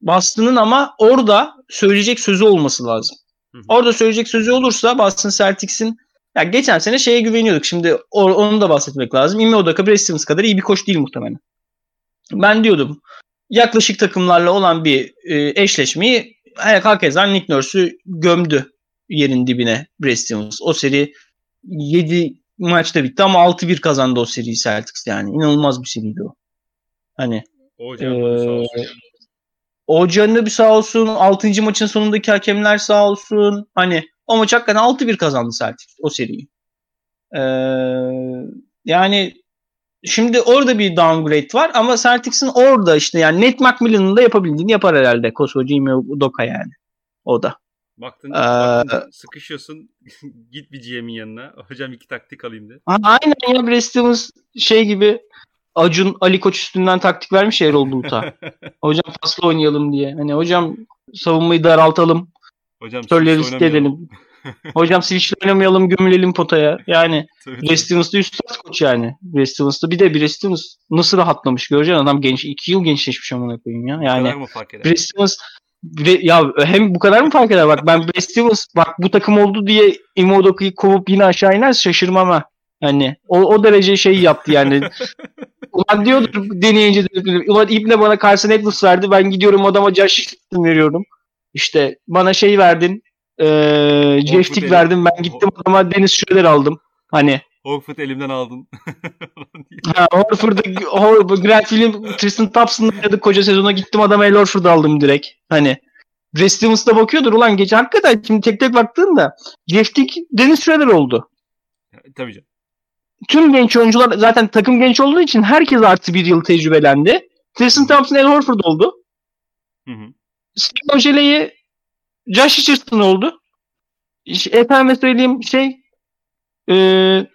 Boston'ın ama orada söyleyecek sözü olması lazım. Hı hı. Orada söyleyecek sözü olursa Boston Celtics'in ya geçen sene şeye güveniyorduk. Şimdi o- onu da bahsetmek lazım. Ime Udoka Brad Stevens kadar iyi bir koç değil muhtemelen. Ben diyordum yaklaşık takımlarla olan bir e, eşleşmeyi herkese Nick Nurse'ü gömdü yerin dibine Brad Stevens. O seri 7 maçta bitti ama 6-1 kazandı o seriyi Celtics yani. İnanılmaz bir seriydi o. Hani O canım Hoca'nın bir sağ olsun. 6. maçın sonundaki hakemler sağ olsun. Hani o maç hakikaten 6-1 kazandı Celtics o seriyi. Ee, yani şimdi orada bir downgrade var ama Celtics'in orada işte yani Nate McMillan'ın da yapabildiğini yapar herhalde. Koskoca Ime Udoka yani. O da. Baktın, Ee, baktın sıkışıyorsun git bir GM'in yanına. Hocam iki taktik alayım de. Aynen ya Brad Stevens şey gibi Acun Ali Koç üstünden taktik vermiş ya Erol Bulut'a. hocam pasla oynayalım diye. Hani hocam savunmayı daraltalım. Hocam Şöyle switch risk oynamayalım. edelim. Hocam switch'le oynamayalım gömülelim potaya. Yani Tabii, Brad tabii. Stevens'da üstad koç yani. Brad Stevens'da bir de Brad Stevens nasıl rahatlamış göreceksin adam genç. iki yıl gençleşmiş amına koyayım ya. Yani mı fark eder? Brad Stevens Bre- ya hem bu kadar mı fark eder bak ben Brad Stevens bak bu takım oldu diye Imodoka'yı kovup yine aşağı iner şaşırmam ha. Hani o, o derece şey yaptı yani. Ulan diyordur deneyince de, ulan İbne bana Carson Edwards verdi ben gidiyorum adama Josh Richardson veriyorum. İşte bana şey verdin eee Jeff Tick verdim ben gittim adama Dennis Schroeder aldım. Hani Horford elimden aldın. ha, Horford'u Hor- Grant Williams Tristan Thompson'la oynadık koca sezona gittim adama El Horford'u aldım direkt. Hani Brad Stevens da bakıyordur ulan gece hakikaten şimdi tek tek baktığında Jeff Tick Dennis Schroeder oldu. Tabii canım. Tüm genç oyuncular zaten takım genç olduğu için herkes artı bir yıl tecrübelendi. Tristan Thompson, El Horford oldu. Hı hı. Steve Ojele'yi Josh Richardson oldu. İşte Efendime söyleyeyim şey eee,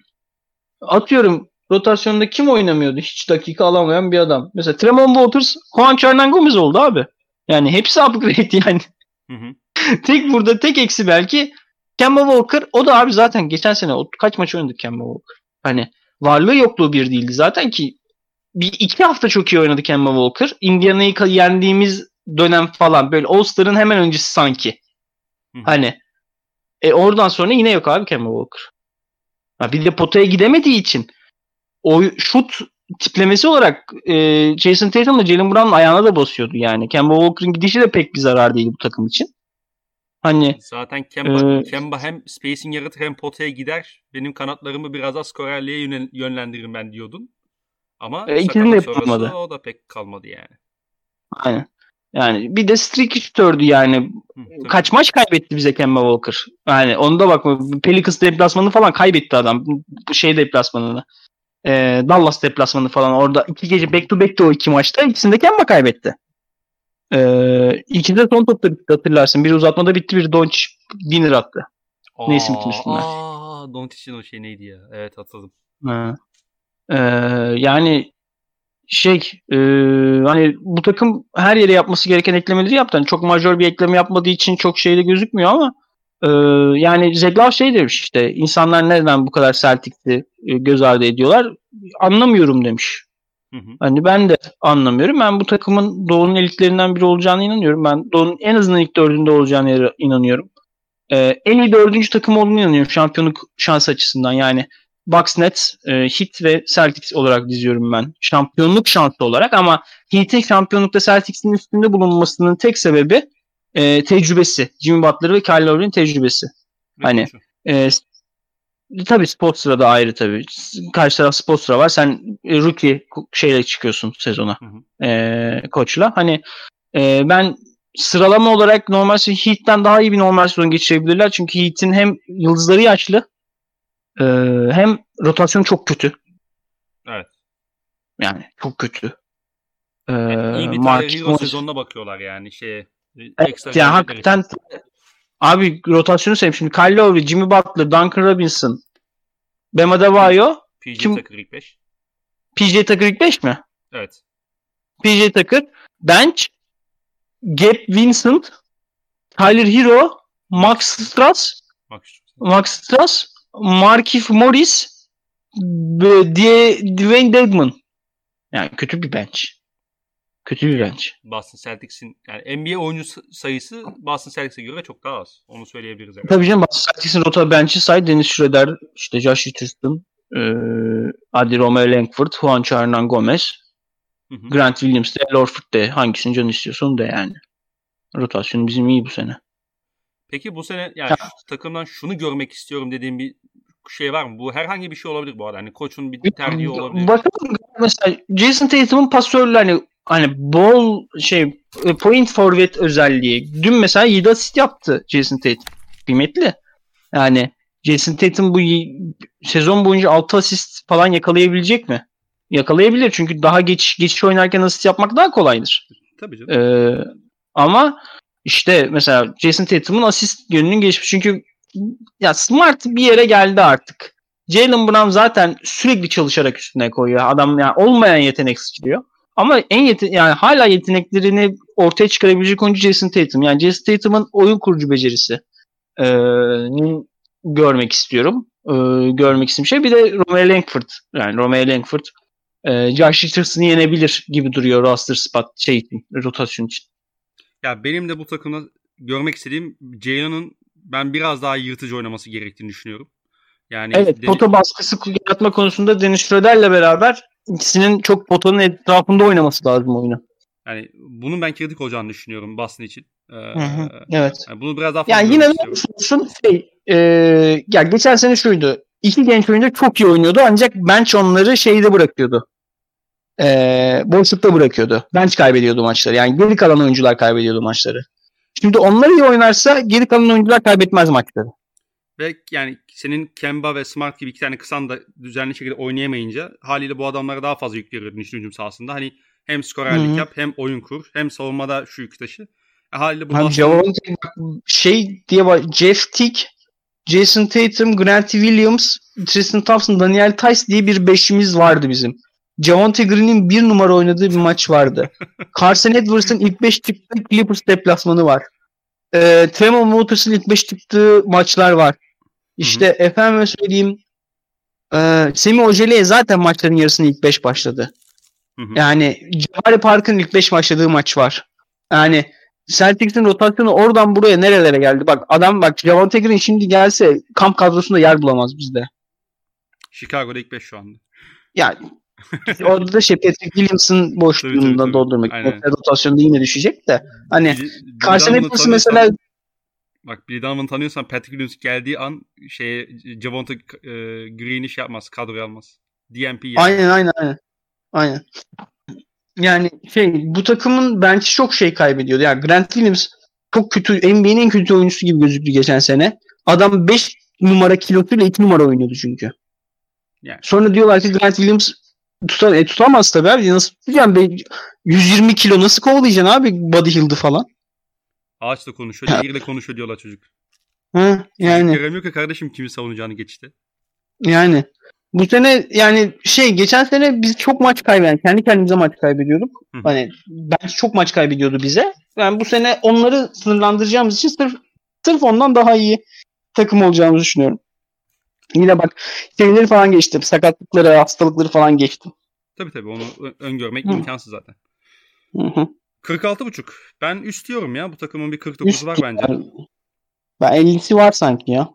atıyorum rotasyonda kim oynamıyordu? Hiç dakika alamayan bir adam. Mesela Tremont Waters, Juan Hernan Gomez oldu abi. Yani hepsi upgrade yani. Hı hı. tek burada tek eksi belki Kemba Walker o da abi zaten geçen sene o, kaç maç oynadı Kemba Walker. Hani varlığı yokluğu bir değildi zaten ki bir iki hafta çok iyi oynadı Kemba Walker. Indiana'yı yendiğimiz dönem falan böyle All-Star'ın hemen öncesi sanki. Hı. Hani e oradan sonra yine yok abi Kemba Walker. Ha, bir de potaya gidemediği için o şut tiplemesi olarak e, Jason Tatum'la Jalen Brown'un ayağına da basıyordu yani. Kemba Walker'ın gidişi de pek bir zarar değil bu takım için. Hani Zaten Kemba, Ee, Kemba hem spacing yaratır hem potaya gider. Benim kanatlarımı biraz az skorerliğe yönel- yönlendiririm ben diyordun. Ama E, ikisini de yapamadı. O da pek kalmadı yani. aynen. Yani bir de streak şutördü yani. Hı, tabii. Kaç maç kaybetti bize Kemba Walker? Yani onu da bakma. Pelicans deplasmanını falan kaybetti adam. Bu şey deplasmanını. Ee, Dallas deplasmanı falan. Orada iki gece back to back'ti o iki maçta. İkisinde Kemba kaybetti. Ee, ikisi de son topta bitti hatırlarsın. Biri uzatmada bitti, biri Doncic winner attı. ne isim kim üstünden? Aa, Doncic'in o şey neydi ya? Evet hatırladım. Ha. Ee, yani şey e, hani bu takım her yere yapması gereken eklemeleri yaptı. Hani çok majör bir ekleme yapmadığı için çok şeyde gözükmüyor ama e, yani Zeglav şey demiş işte insanlar neden bu kadar Celtic'ti e, göz ardı ediyorlar anlamıyorum demiş. Hı hı. Hani ben de anlamıyorum. Ben bu takımın Doğu'nun elitlerinden biri olacağına inanıyorum. Ben Doğu'nun en azından ilk dördünde olacağına inanıyorum. Ee, en iyi dördüncü takım olduğunu inanıyorum şampiyonluk şansı açısından. Yani Bucks, Nets, e, Heat ve Celtics olarak diziyorum ben. Şampiyonluk şansı olarak ama Heat'in şampiyonlukta Celtics'in üstünde bulunmasının tek sebebi e, tecrübesi. Jimmy Butler ve Kyle Lowry'nin tecrübesi. Hani, Koçu. E, tabii Spoelstra da ayrı tabii. Karşı taraf Spoelstra var. Sen e, rookie şeyle çıkıyorsun sezona. Hı hı. E, koçla. Hani e, ben sıralama olarak normal Heat'ten daha iyi bir normal sezon geçirebilirler. Çünkü Heat'in hem yıldızları yaşlı e, hem rotasyon çok kötü. Evet. Yani çok kötü. E, İyi bir Mark- Hero sezonuna bakıyorlar yani şeye. Evet, ekstra ya gelecekler hakikaten. Abi rotasyonu seveyim. Şimdi Kyle Lowry, Jimmy Butler, Duncan Robinson, Bam Adebayo, PJ kim- Tucker ilk 5. PJ Tucker ilk 5 mi? Evet. PJ Tucker, Bench, Gabe Vincent, Tyler Hero, Max Strass, şu. Max Strass, Markif Morris, Die- Dwayne Dedman. Yani kötü bir bench. Kötü bir bench. Boston Celtics'in yani NBA oyuncu sayısı Boston Celtics'e göre çok daha az. Onu söyleyebiliriz. Evet. Tabii canım Boston Celtics'in rota bench'i say Dennis Schroeder, işte Josh Richardson, e, Adi Romeo Langford, Juancho Hernan Gomez, Hı hı. Grant Williams de, Al Horford de. Hangisini canı istiyorsa onu da yani. Rotasyon bizim iyi bu sene. Peki bu sene yani Ya. şu takımdan şunu görmek istiyorum dediğim bir şey var mı? Bu herhangi bir şey olabilir bu arada. Hani koçun bir tercihi olabilir. Bakalım mesela Jason Tatum'un pasörlü hani hani ball şey e, point forward özelliği. Dün mesela 7 asist yaptı Jason Tatum. Kıymetli. Yani Jason Tatum bu sezon boyunca 6 asist falan yakalayabilecek mi? Yakalayabilir çünkü daha geç geçiş oynarken asist yapmak daha kolaydır. Tabii canım. Ee, ama işte mesela Jason Tatum'un asist yönünün geçmiş. Çünkü ya Smart bir yere geldi artık. Jalen Brown zaten sürekli çalışarak üstüne koyuyor. Adam yani olmayan yetenek sıçrıyor. Ama en yete yani hala yeteneklerini ortaya çıkarabilecek oyuncu Jason Tatum. Yani Jason Tatum'un oyun kurucu becerisi nin görmek istiyorum. Ee, görmek istediğim şey bir de Romeo Langford. Yani Romeo Langford e, Josh Richardson'ı yenebilir gibi duruyor roster spot şey için, rotasyon için. Ya benim de bu takımda görmek istediğim Jalen'ın ben biraz daha yırtıcı oynaması gerektiğini düşünüyorum. Yani Evet, pota baskısı yaratma konusunda Dennis Schroeder'le beraber ikisinin çok potanın etrafında oynaması lazım oyunu. yani bunun ben kritik olacağını düşünüyorum Boston için. Ee, Evet. yani bunu biraz daha Yani yine ne olursun şey, e, ya geçen sene şuydu. İki genç oyuncu çok iyi oynuyordu ancak bench onları şeyde bırakıyordu. E, boşlukta bırakıyordu. Bench kaybediyordu maçları. Yani geri kalan oyuncular kaybediyordu maçları. Şimdi onlar iyi oynarsa geri kalan oyuncular kaybetmez maçları. Ve yani senin Kemba ve Smart gibi iki tane kısan da düzenli şekilde oynayamayınca haliyle bu adamlara daha fazla yük veriyor hücum sahasında. Hani hem skorerlik Hı hı. yap hem oyun kur hem savunmada şu yükü taşı. E, haliyle bu Abi Javonte şey diye bak Jeff Tick, Jason Tatum, Grant Williams, Tristan Thompson, Daniel Tice diye bir beşimiz vardı bizim. Javonte Green'in bir numara oynadığı bir maç vardı. Carson Edwards'ın ilk beş çıktığı Clippers deplasmanı var. Ee, Tremont Motors'ın ilk beş çıktığı maçlar var. İşte efendime söyleyeyim e, Semi Ojeleye zaten maçların yarısının ilk beş başladı. Hı hı. Yani Jabari Park'ın ilk 5 başladığı maç var. Yani Celtics'in rotasyonu oradan buraya nerelere geldi? Bak adam bak Javonte Green şimdi gelse kamp kadrosunda yer bulamaz bizde. Chicago'da ilk 5 şu anda. Yani orada da şey Patrick Williams'ın tabii. doldurmak. Aynen. Rotasyonda yine düşecek de. Hani Carson tanıyorsan- mesela Bak Billy Donovan'ı tanıyorsan Patrick Williams geldiği an şeye Javonte e, Green'i şey yapmaz. Kadroya almaz. DMP yani. Aynen aynen aynen. Aynen. Yani şey bu takımın bench'i çok şey kaybediyordu. Yani Grant Williams çok kötü NBA'nin en kötü oyuncusu gibi gözüktü geçen sene. Adam 5 numara kilosuyla 2 numara oynuyordu çünkü. Yani. Sonra diyorlar ki Grant Williams tutar, e, tutamaz tabii abi. Nasıl tutacaksın? Be- 120 kilo nasıl kovalayacaksın abi body heal'dı falan. Ağaçla konuşuyor, nehirle konuşuyor diyorlar çocuk. Ha, yani. Göremiyor ki kardeşim kimi savunacağını geçti. Yani bu sene yani şey geçen sene biz çok maç kaybeden kendi kendimize maç kaybediyorduk. Hı. Hani ben çok maç kaybediyordu bize. Yani bu sene onları sınırlandıracağımız için sırf sırf ondan daha iyi takım olacağımızı düşünüyorum. Yine bak şeyleri falan geçtim. Sakatlıkları, hastalıkları falan geçtim. Tabii tabii onu öngörmek Hı. imkansız zaten. Hı hı. 46.5. Ben üst diyorum ya. Bu takımın bir 49'u Üst var bence. Ben 50'si var sanki ya.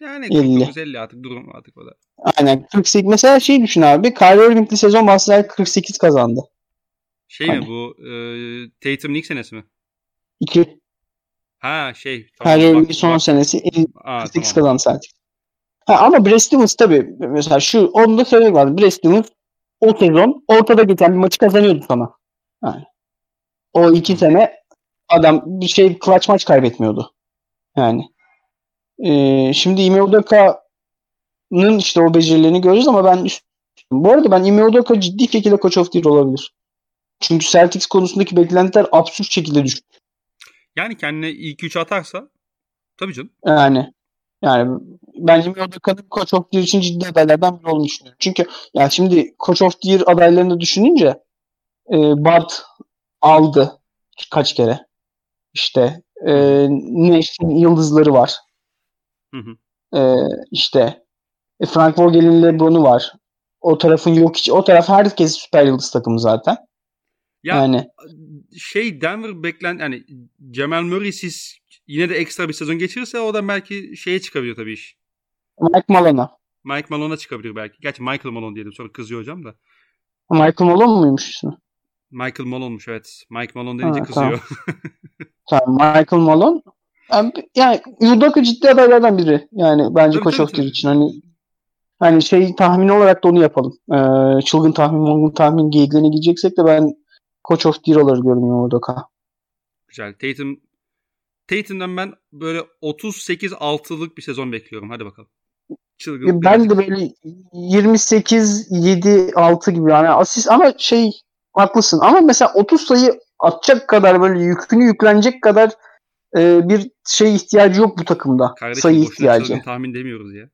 Yani 50. 49-50 artık durum artık o da. Aynen. 48 mesela şey düşün abi. Kyrie Irving'li sezon Bahseder 48 kazandı. Şey mi Hani? bu e, Tatum'un ilk senesi mi? 2. Ha şey. tamam, Kyrie Irving'in son bak- senesi 50 Aa, 48 tamam. kazandı sadece. Ha, ama Brad Stevens tabii mesela şu onu da söylemek lazım. Brad Stevens o sezon ortada geçen bir maçı kazanıyordu sana. Yani. O iki sene adam bir şey clutch maç kaybetmiyordu. Yani. Ee, şimdi Ime Udoka'nın işte o becerilerini göreceğiz ama ben üst- bu arada ben Ime Udoka ciddi şekilde Coach of the Year olabilir. Çünkü Celtics konusundaki beklentiler absürt şekilde düştü. Yani kendine ilk 3 atarsa tabii canım. Yani yani ben Ime Udoka'nın Coach of the Year için ciddi adaylardan biri olduğunu düşünüyorum. Çünkü yani şimdi Coach of the Year adaylarını düşününce e, Bart aldı kaç kere. İşte e, Nash'in yıldızları var. Hı hı. E, işte e, Frank Vogel'in LeBron'u var. O tarafın yok hiç. O taraf herkes süper yıldız takımı zaten. Ya yani şey Denver beklen yani Jamal Murray'siz yine de ekstra bir sezon geçirirse o da belki şeye çıkabilir tabii iş. Mike Malone'a. Mike Malone'a çıkabilir belki. Gerçi Michael Malone diyelim sonra kızıyor hocam da. Michael Malone muymuş ismi? Michael Malone'muş evet. Mike Malone denince Ha, kızıyor. Tamam Michael Malone. Yani, yani Udoka ciddi adaylardan biri. Yani bence Tabii, tabii. için. Hani hani şey tahmin olarak da onu yapalım. Ee, çılgın tahmin, mongun tahmin geyiklerine gideceksek de ben Coach of the Year alır görünüyor Udoka. Güzel. Tatum Tatum'dan ben böyle 38-6'lık bir sezon bekliyorum. Hadi bakalım. Çılgın. Ben de böyle 28 7 6 gibi yani asist ama şey haklısın ama mesela 30 sayı atacak kadar böyle yükünü yüklenecek kadar e, bir şey ihtiyacı yok bu takımda. Kardeşim sayı ihtiyacı. çılgın tahmin demiyoruz ya.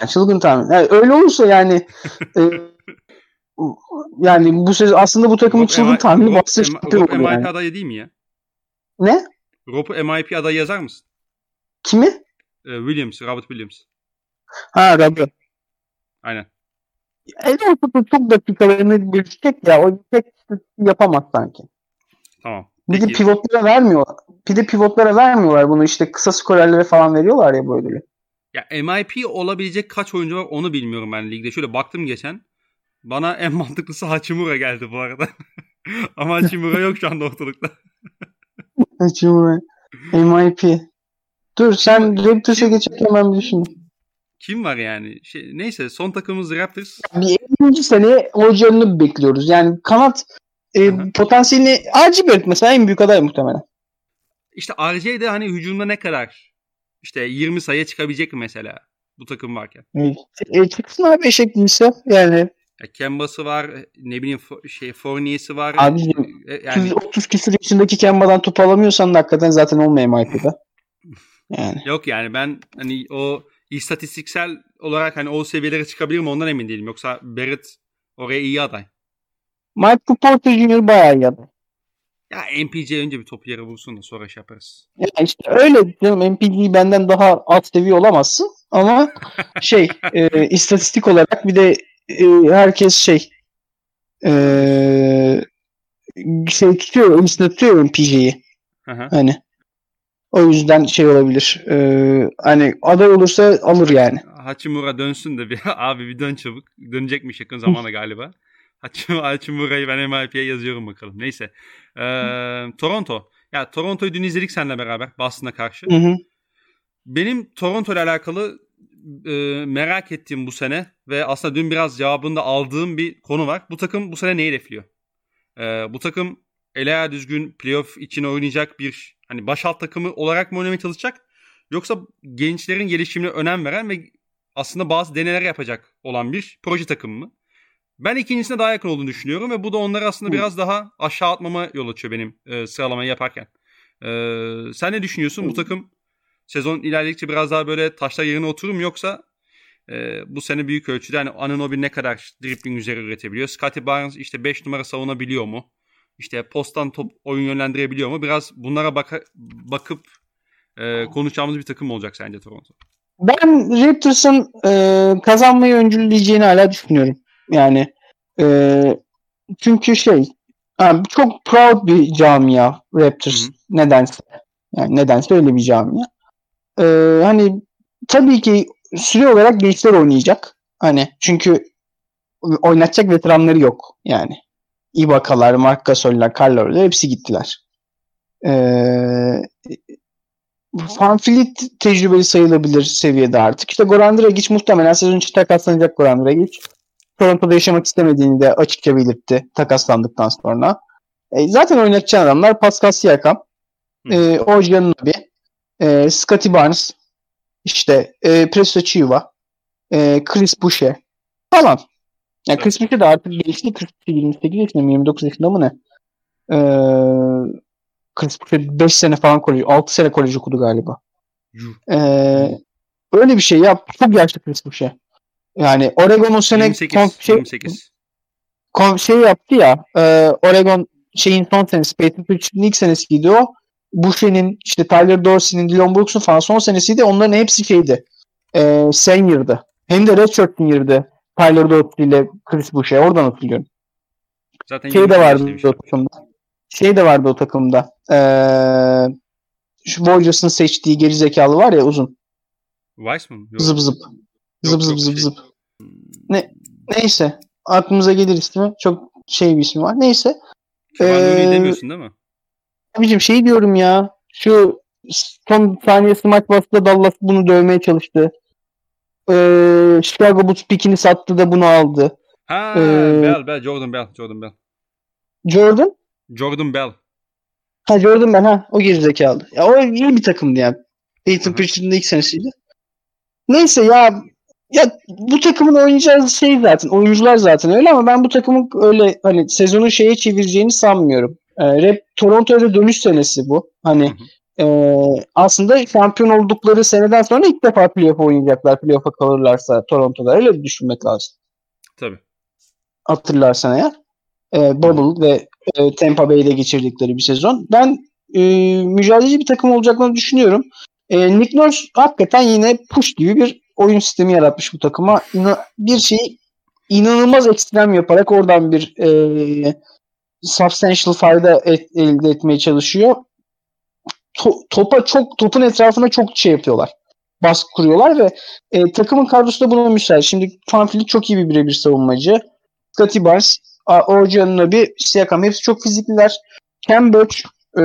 Yani çılgın tahmin. Yani öyle olursa yani e, yani bu sezon aslında bu takımın Rob çılgın M- tahmini Rob şıkkı Rob olur MIP yani. adayı değil mi ya? Ne? Rob'u MIP adayı yazar mısın? Kimi? Ee, Williams, Robert Williams. Ha Rabbi. Aynen. El ortada çok dakikalarını geçecek ya. O tek yapamaz sanki. Tamam. Bir de pivotlara vermiyor. Bir de pivotlara vermiyorlar bunu işte kısa skorerlere falan veriyorlar ya böyle. Ya MIP olabilecek kaç oyuncu var onu bilmiyorum ben ligde. Şöyle baktım geçen. Bana en mantıklısı Hachimura geldi bu arada. Ama Hachimura yok şu anda ortalıkta. Hachimura. MIP. Dur sen Raptors'a geçerken ben bir düşüneyim. Kim var yani? Şey, neyse son takımımız Raptors. Bir 50. sene hocanını bekliyoruz. Yani kanat e, hı. potansiyelini Acibert mesela en büyük aday muhtemelen. İşte RJ de hani hücumda ne kadar? İşte 20 sayıya çıkabilecek mi mesela? Bu takım varken. E, e, çıksın abi eşek değilse yani Ya Kemba'sı var, ne bileyim şey Fournier'si var. Abicim, E, yani 30 küsur yaşındaki Kemba'dan top alamıyorsan da hakikaten zaten olmuyor MIP'de. Yani. yok yani ben hani o istatistiksel olarak hani o seviyelere çıkabilir mi ondan emin değilim. Yoksa Barrett oraya iyi aday. Michael Porter Jr. bayağı iyi aday. Ya MPC önce bir topu yere vursun da sonra şey yaparız. Ya işte öyle canım MPG benden daha alt seviye olamazsın ama şey e, istatistik olarak bir de e, herkes şey e, şey tutuyor, üstüne tutuyor hı. hani. O yüzden şey olabilir. E, hani aday olursa alır yani. Hachimura dönsün de bir abi bir dön çabuk. Dönecekmiş yakın zamanda galiba. Hachimura, Hachimura'yı ben MIP'ye yazıyorum bakalım. Neyse. Ee, Toronto. Ya Toronto'yu dün izledik seninle beraber Boston'a karşı. Hı hı. Benim Toronto ile alakalı e, merak ettiğim bu sene ve aslında dün biraz cevabını da aldığım bir konu var. Bu takım bu sene neyi hedefliyor? E, bu takım ele ayağı düzgün playoff için oynayacak bir hani baş alt takımı olarak mı oynamaya çalışacak? Yoksa gençlerin gelişimine önem veren ve aslında bazı deneler yapacak olan bir proje takımı mı? Ben ikincisine daha yakın olduğunu düşünüyorum ve bu da onları aslında Hı. biraz daha aşağı atmama yol açıyor benim e, sıralamayı yaparken. E, sen ne düşünüyorsun? Bu takım sezon ilerledikçe biraz daha böyle taşlar yerine oturur mu yoksa e, bu sene büyük ölçüde hani Anunoby ne kadar dribbling üzeri üretebiliyor? Scottie Barnes işte 5 numara savunabiliyor mu? İşte posttan top oyun yönlendirebiliyor mu? Biraz bunlara baka- bakıp e, konuşacağımız bir takım olacak sence Toronto? Ben Raptors'ın e, kazanmayı öncülleyeceğini hala düşünüyorum. Yani e, çünkü şey abi çok proud bir camia Raptors Hı hı. nedense. Yani nedense öyle bir camia. E, hani tabii ki süre olarak gençler oynayacak. Hani çünkü oynatacak veteranları yok yani. Ibaka'lar, Marc Gasol'ler, Carlo'lar hepsi gittiler. Eee Van Fleet tecrübeli sayılabilir seviyede artık. İşte Goran Dragic muhtemelen sezon için takaslanacak Goran Dragic. Toronto'da yaşamak istemediğini de açıkça belirtti takaslandıktan sonra. E, zaten oynatacağın adamlar Pascal Siakam, Hı. e, OG Anunoby, e, Scottie Barnes, işte e, Presto Chiuva, e, Chris Boucher falan. Yani Evet. Chris Boucher de artık gençli 48, 28 yaşında mı 29 yaşında mı ne? E, Chris Boucher 5 sene falan kolej, 6 sene kolej okudu galiba. Ee, öyle bir şey yap. Çok yaşlı Chris Boucher. Yani Oregon o sene 28. kon- şey, 28. kon- şey yaptı ya. e, Oregon şeyin son senesi. Peyton Pritchard'ın ilk senesiydi o. Boucher'in işte Tyler Dorsey'nin Dylan Brooks'un falan son senesiydi. Onların hepsi şeydi. E, senior'dı. Hem de redshirt senior'dı. Tyler Dorsey ile Chris Boucher. Oradan hatırlıyorum. Zaten Şey de vardı o takımda. Şey de vardı o takımda. Ee, şu Voyagers'ın seçtiği geri zekalı var ya uzun. Weissman? Yok. Zıp zıp. Zıp Yok, zıp yok, zıp şey. zıp. Neyse. Aklımıza gelir ismi. Çok şey bir ismi var. Neyse. Looney Ee, demiyorsun değil mi? Abicim şey diyorum ya. Şu son saniyesi maç başında Dallas bunu dövmeye çalıştı. Ee, Chicago Bulls pikini sattı da bunu aldı. Ha, Ee, Bell, Bell, Jordan Bell, Jordan Bell. Jordan? Jordan Bell. Ha Jordan ben ha. O gerizekalı. Ya o iyi bir takımdı yani. Peyton. Pritchard'ın ilk senesiydi. Neyse ya ya bu takımın oynayacağı şey zaten oyuncular zaten öyle ama ben bu takımın öyle hani sezonu şeye çevireceğini sanmıyorum. Ee, rap Toronto'ya dönüş senesi bu. Hani Ee, aslında şampiyon oldukları seneden sonra ilk defa playoff oynayacaklar. Playoff'a kalırlarsa Toronto'da öyle bir düşünmek lazım. Tabii. Hatırlarsan eğer. Ee, Bubble ve e, Tampa Bay'de geçirdikleri bir sezon. Ben e, mücadeleci bir takım olacaklarını düşünüyorum. E, Nick Nurse hakikaten yine push gibi bir oyun sistemi yaratmış bu takıma. İna- bir şeyi inanılmaz ekstrem yaparak oradan bir e, substantial fayda et- elde etmeye çalışıyor. To- topa çok topun etrafına çok şey yapıyorlar. Baskı kuruyorlar ve e, takımın kadrosu da buna müsait. Şimdi Fanfleet çok iyi bir birebir savunmacı. Scotty Barnes, Orji Anunoby, Siakam hepsi çok fizikliler. Cam Birch, e,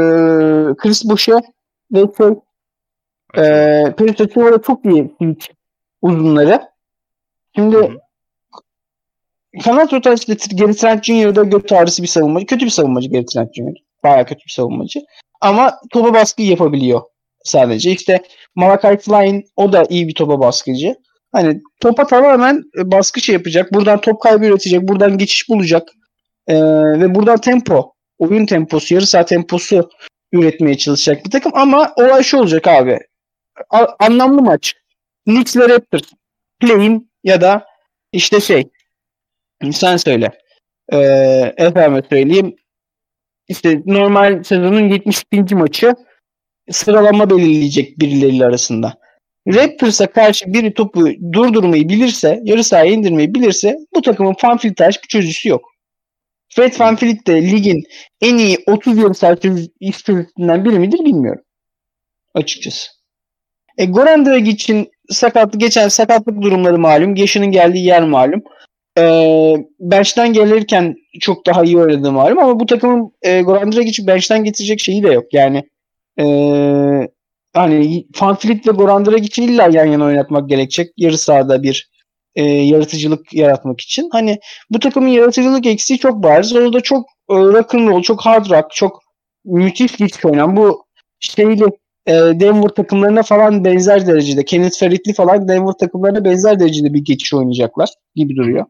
Chris Boucher ve şey, e, Peris Açıva da çok iyi switch uzunları. Şimdi Hı hı. kanat rotasyonu Gary Trent Jr.'da göt ağrısı bir savunmacı. Kötü bir savunmacı Gary Trent Jr. Bayağı kötü bir savunmacı. Ama topa baskı yapabiliyor sadece. İşte Malachi Flynn o da iyi bir topa baskıcı. Hani topa tamamen e, baskı şey yapacak. Buradan top kaybı üretecek. Buradan geçiş bulacak. Ee, ve buradan tempo, oyun temposu, yarı saat temposu üretmeye çalışacak bir takım. Ama olay şu olacak abi. A- anlamlı maç. Knicks ve Raptors. Play'in ya da işte şey sen söyle. Ee, efendim söyleyeyim. İşte normal sezonun 72. maçı sıralama belirleyecek birileriyle arasında. Raptors'a karşı biri topu durdurmayı bilirse, yarı sahaya indirmeyi bilirse bu takımın fanfilit taş bir çözücüsü yok. Fred Fanfilit de ligin en iyi 30 yarı saha çözücüsünden biri midir bilmiyorum. Açıkçası. E, Goran Dragic'in sakatlık, geçen sakatlık durumları malum. Yaşının geldiği yer malum. E, bench'ten gelirken çok daha iyi oynadığı malum ama bu takımın e, Goran Dragic'i bench'ten getirecek şeyi de yok. Yani e, hani Fanfilit ve Goran Dragic'i illa yan yana oynatmak gerekecek. Yarı sahada bir e, yaratıcılık yaratmak için. Hani bu takımın yaratıcılık eksiği çok bariz. Orada çok e, rock'n'roll, çok hard rock, çok müthiş geçiş oynayan bu şeyli e, Denver takımlarına falan benzer derecede Kenneth Feritli falan Denver takımlarına benzer derecede bir geçiş oynayacaklar gibi duruyor.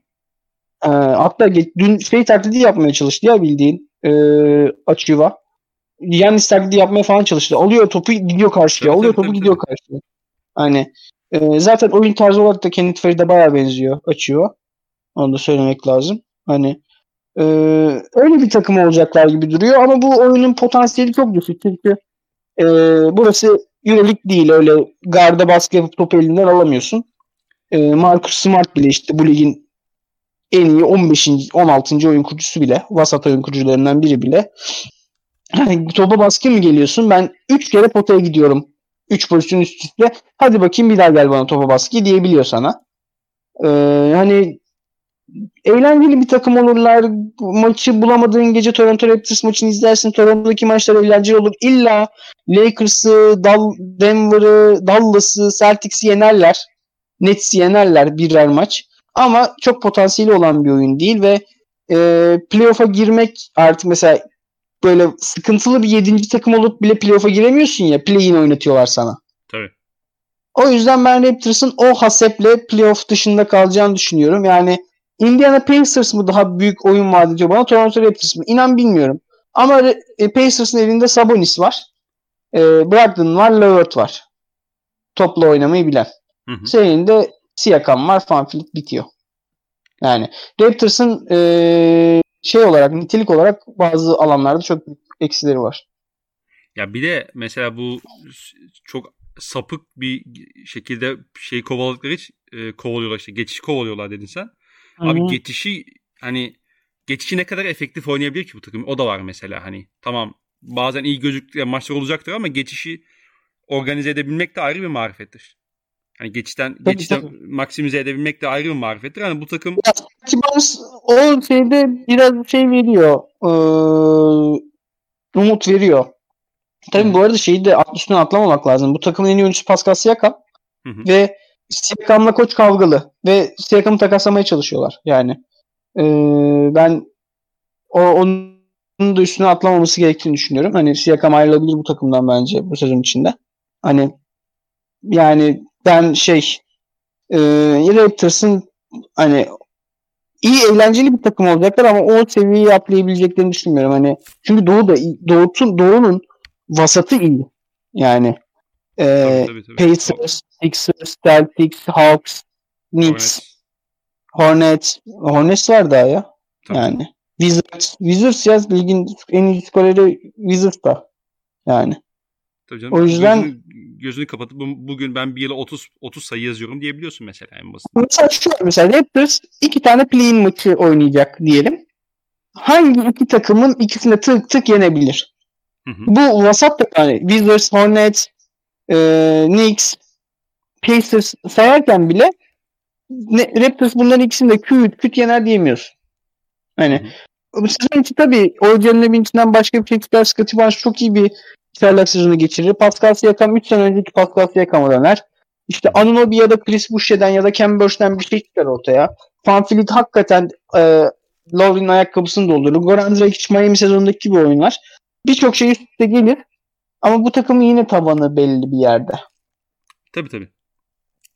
E, hatta dün şey taklidi yapmaya çalıştı ya bildiğin e, Açıva. Yannis taklidi yapmaya falan çalıştı. Alıyor topu gidiyor karşıya. Alıyor topu gidiyor karşıya. Hani e, zaten oyun tarzı olarak da Kenneth Ferit'e bayağı benziyor Açıva. Onu da söylemek lazım. Hani e, öyle bir takım olacaklar gibi duruyor ama bu oyunun potansiyeli çok düşük çünkü e, burası Euroleague değil öyle garda baskı yapıp topu elinden alamıyorsun. E, Marcus Smart bile işte bu ligin en iyi 15. 16. oyun kurucusu bile vasat oyun kurucularından biri bile hani topa baskı mı geliyorsun ben 3 kere potaya gidiyorum 3 pozisyon üst üste hadi bakayım bir daha gel bana topa baskı diyebiliyor sana. E, hani eğlenceli bir takım olurlar. Maçı bulamadığın gece Toronto Raptors maçını izlersin. Toronto'daki maçlar eğlenceli olur. İlla Lakers'ı, Dal- Denver'ı, Dallas'ı, Celtics'i yenerler. Nets'i yenerler birer maç. Ama çok potansiyeli olan bir oyun değil ve e, playoff'a girmek artık mesela böyle sıkıntılı bir yedinci takım olup bile playoff'a giremiyorsun ya. Play-in oynatıyorlar sana. Tabii. O yüzden ben Raptors'ın o haseple playoff dışında kalacağını düşünüyorum. Yani Indiana Pacers mı daha büyük oyun vaat ediyor bana Toronto Raptors mı? İnan bilmiyorum. Ama e, Pacers'ın elinde Sabonis var. E, Brogdon var, Levert var. Topla oynamayı bilen. Hı hı. Senin de Siakam var, Fanfilik bitiyor. Yani Raptors'ın e, şey olarak, nitelik olarak bazı alanlarda çok eksileri var. Ya bir de mesela bu çok sapık bir şekilde şey kovaladıkları için e, kovalıyorlar işte geçiş kovalıyorlar dedin sen. Abi Hı hı. geçişi hani geçişi ne kadar efektif oynayabilir ki bu takım? O da var mesela hani. Tamam bazen iyi gözüktüğü maçlar olacaktır ama geçişi organize edebilmek de ayrı bir marifettir. Hani geçişten Tabii, geçişten tabii. maksimize edebilmek de ayrı bir marifettir. Hani bu takım Kibans o şeyde biraz şey veriyor. eee, umut veriyor. Tabii bu arada şeyi de üstüne atlamamak lazım. Bu takımın en iyi oyuncusu Pascal Siakam. Hı hı. Ve Siakam'la koç kavgalı. Ve Siakam'ı takaslamaya çalışıyorlar. Yani eee, ben o onun da üstüne atlamaması gerektiğini düşünüyorum. Hani Siakam ayrılabilir bu takımdan bence bu sezon içinde. Hani yani ben şey eee Raptors'ın hani iyi eğlenceli bir takım olacaklar ama o seviyeyi atlayabileceklerini düşünmüyorum. Hani çünkü Doğu da Doğu'nun Doğu'nun vasatı iyi. Yani eee tabii, tabii, tabii. Pacers, Sixers, Celtics, Hawks, Knicks, Hornets, Hornets, Hornets var daha ya. tabii. Yani Wizards, Wizards ya ligin en iyi skoreri Wizards da. Yani. Tabii canım. O yüzden- gözünü, kapatıp bu- bugün ben bir yıla 30 30 sayı yazıyorum diyebiliyorsun mesela en basit. Mesela şu mesela Raptors iki tane play-in maçı oynayacak diyelim. Hangi iki takımın ikisini tık tık yenebilir? Hı hı. Bu vasat da yani Wizards, Hornets, e, Knicks, Pacers sayarken bile ne, Raptors bunların ikisini de küt küt yener diyemiyorsun. Hani bu sezon için tabii Orjan'ın evincinden başka bir şey çıkar. Scottie Barnes çok iyi bir çaylak sezonu geçirir. Pascal Siakam 3 sene önceki Pascal Siakam'a döner. İşte Anunoby ya da Chris Boucher'den ya da Cam Birch'ten bir şey çıkar ortaya. Fanfilit hakikaten e, Lowry'nin ayakkabısını doldurur. Goran Dragic Miami sezonundaki gibi oyunlar. Birçok şey üst üste gelir. Ama bu takımın yine tabanı belli bir yerde. Tabii tabii.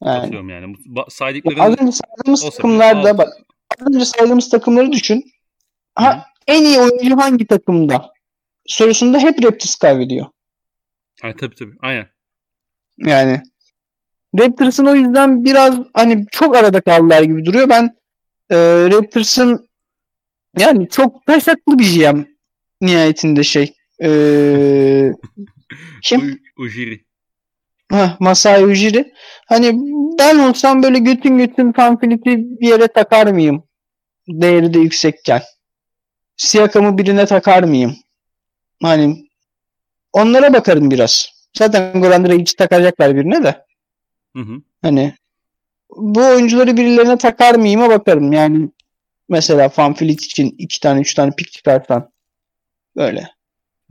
Yani. Katılıyorum yani. Saydıkların Az önce saydığımız bile takımlarda bak. Az önce saydığımız takımları düşün. Hı hı. Ha, en iyi oyuncu hangi takımda? Sorusunda hep Raptors kaybediyor. Ha, tabii tabii. Aynen. Yani Raptors'ın o yüzden biraz hani çok arada kaldılar gibi duruyor. Ben e, Raptors'ın yani çok taşaklı bir GM nihayetinde şey. E, kim? U- Ujiri. Heh, Masai Ujiri. Hani ben olsam böyle götün götün Fanfilip'i bir yere takar mıyım? Değeri de yüksekken. Siyakam'ı birine takar mıyım? Hani onlara bakarım biraz. Zaten Goran Dragic'i takacaklar birine de. Hı hı. Hani bu oyuncuları birilerine takar mıyım'a bakarım. Yani mesela Fanfilit için iki tane üç tane pik çıkarsan böyle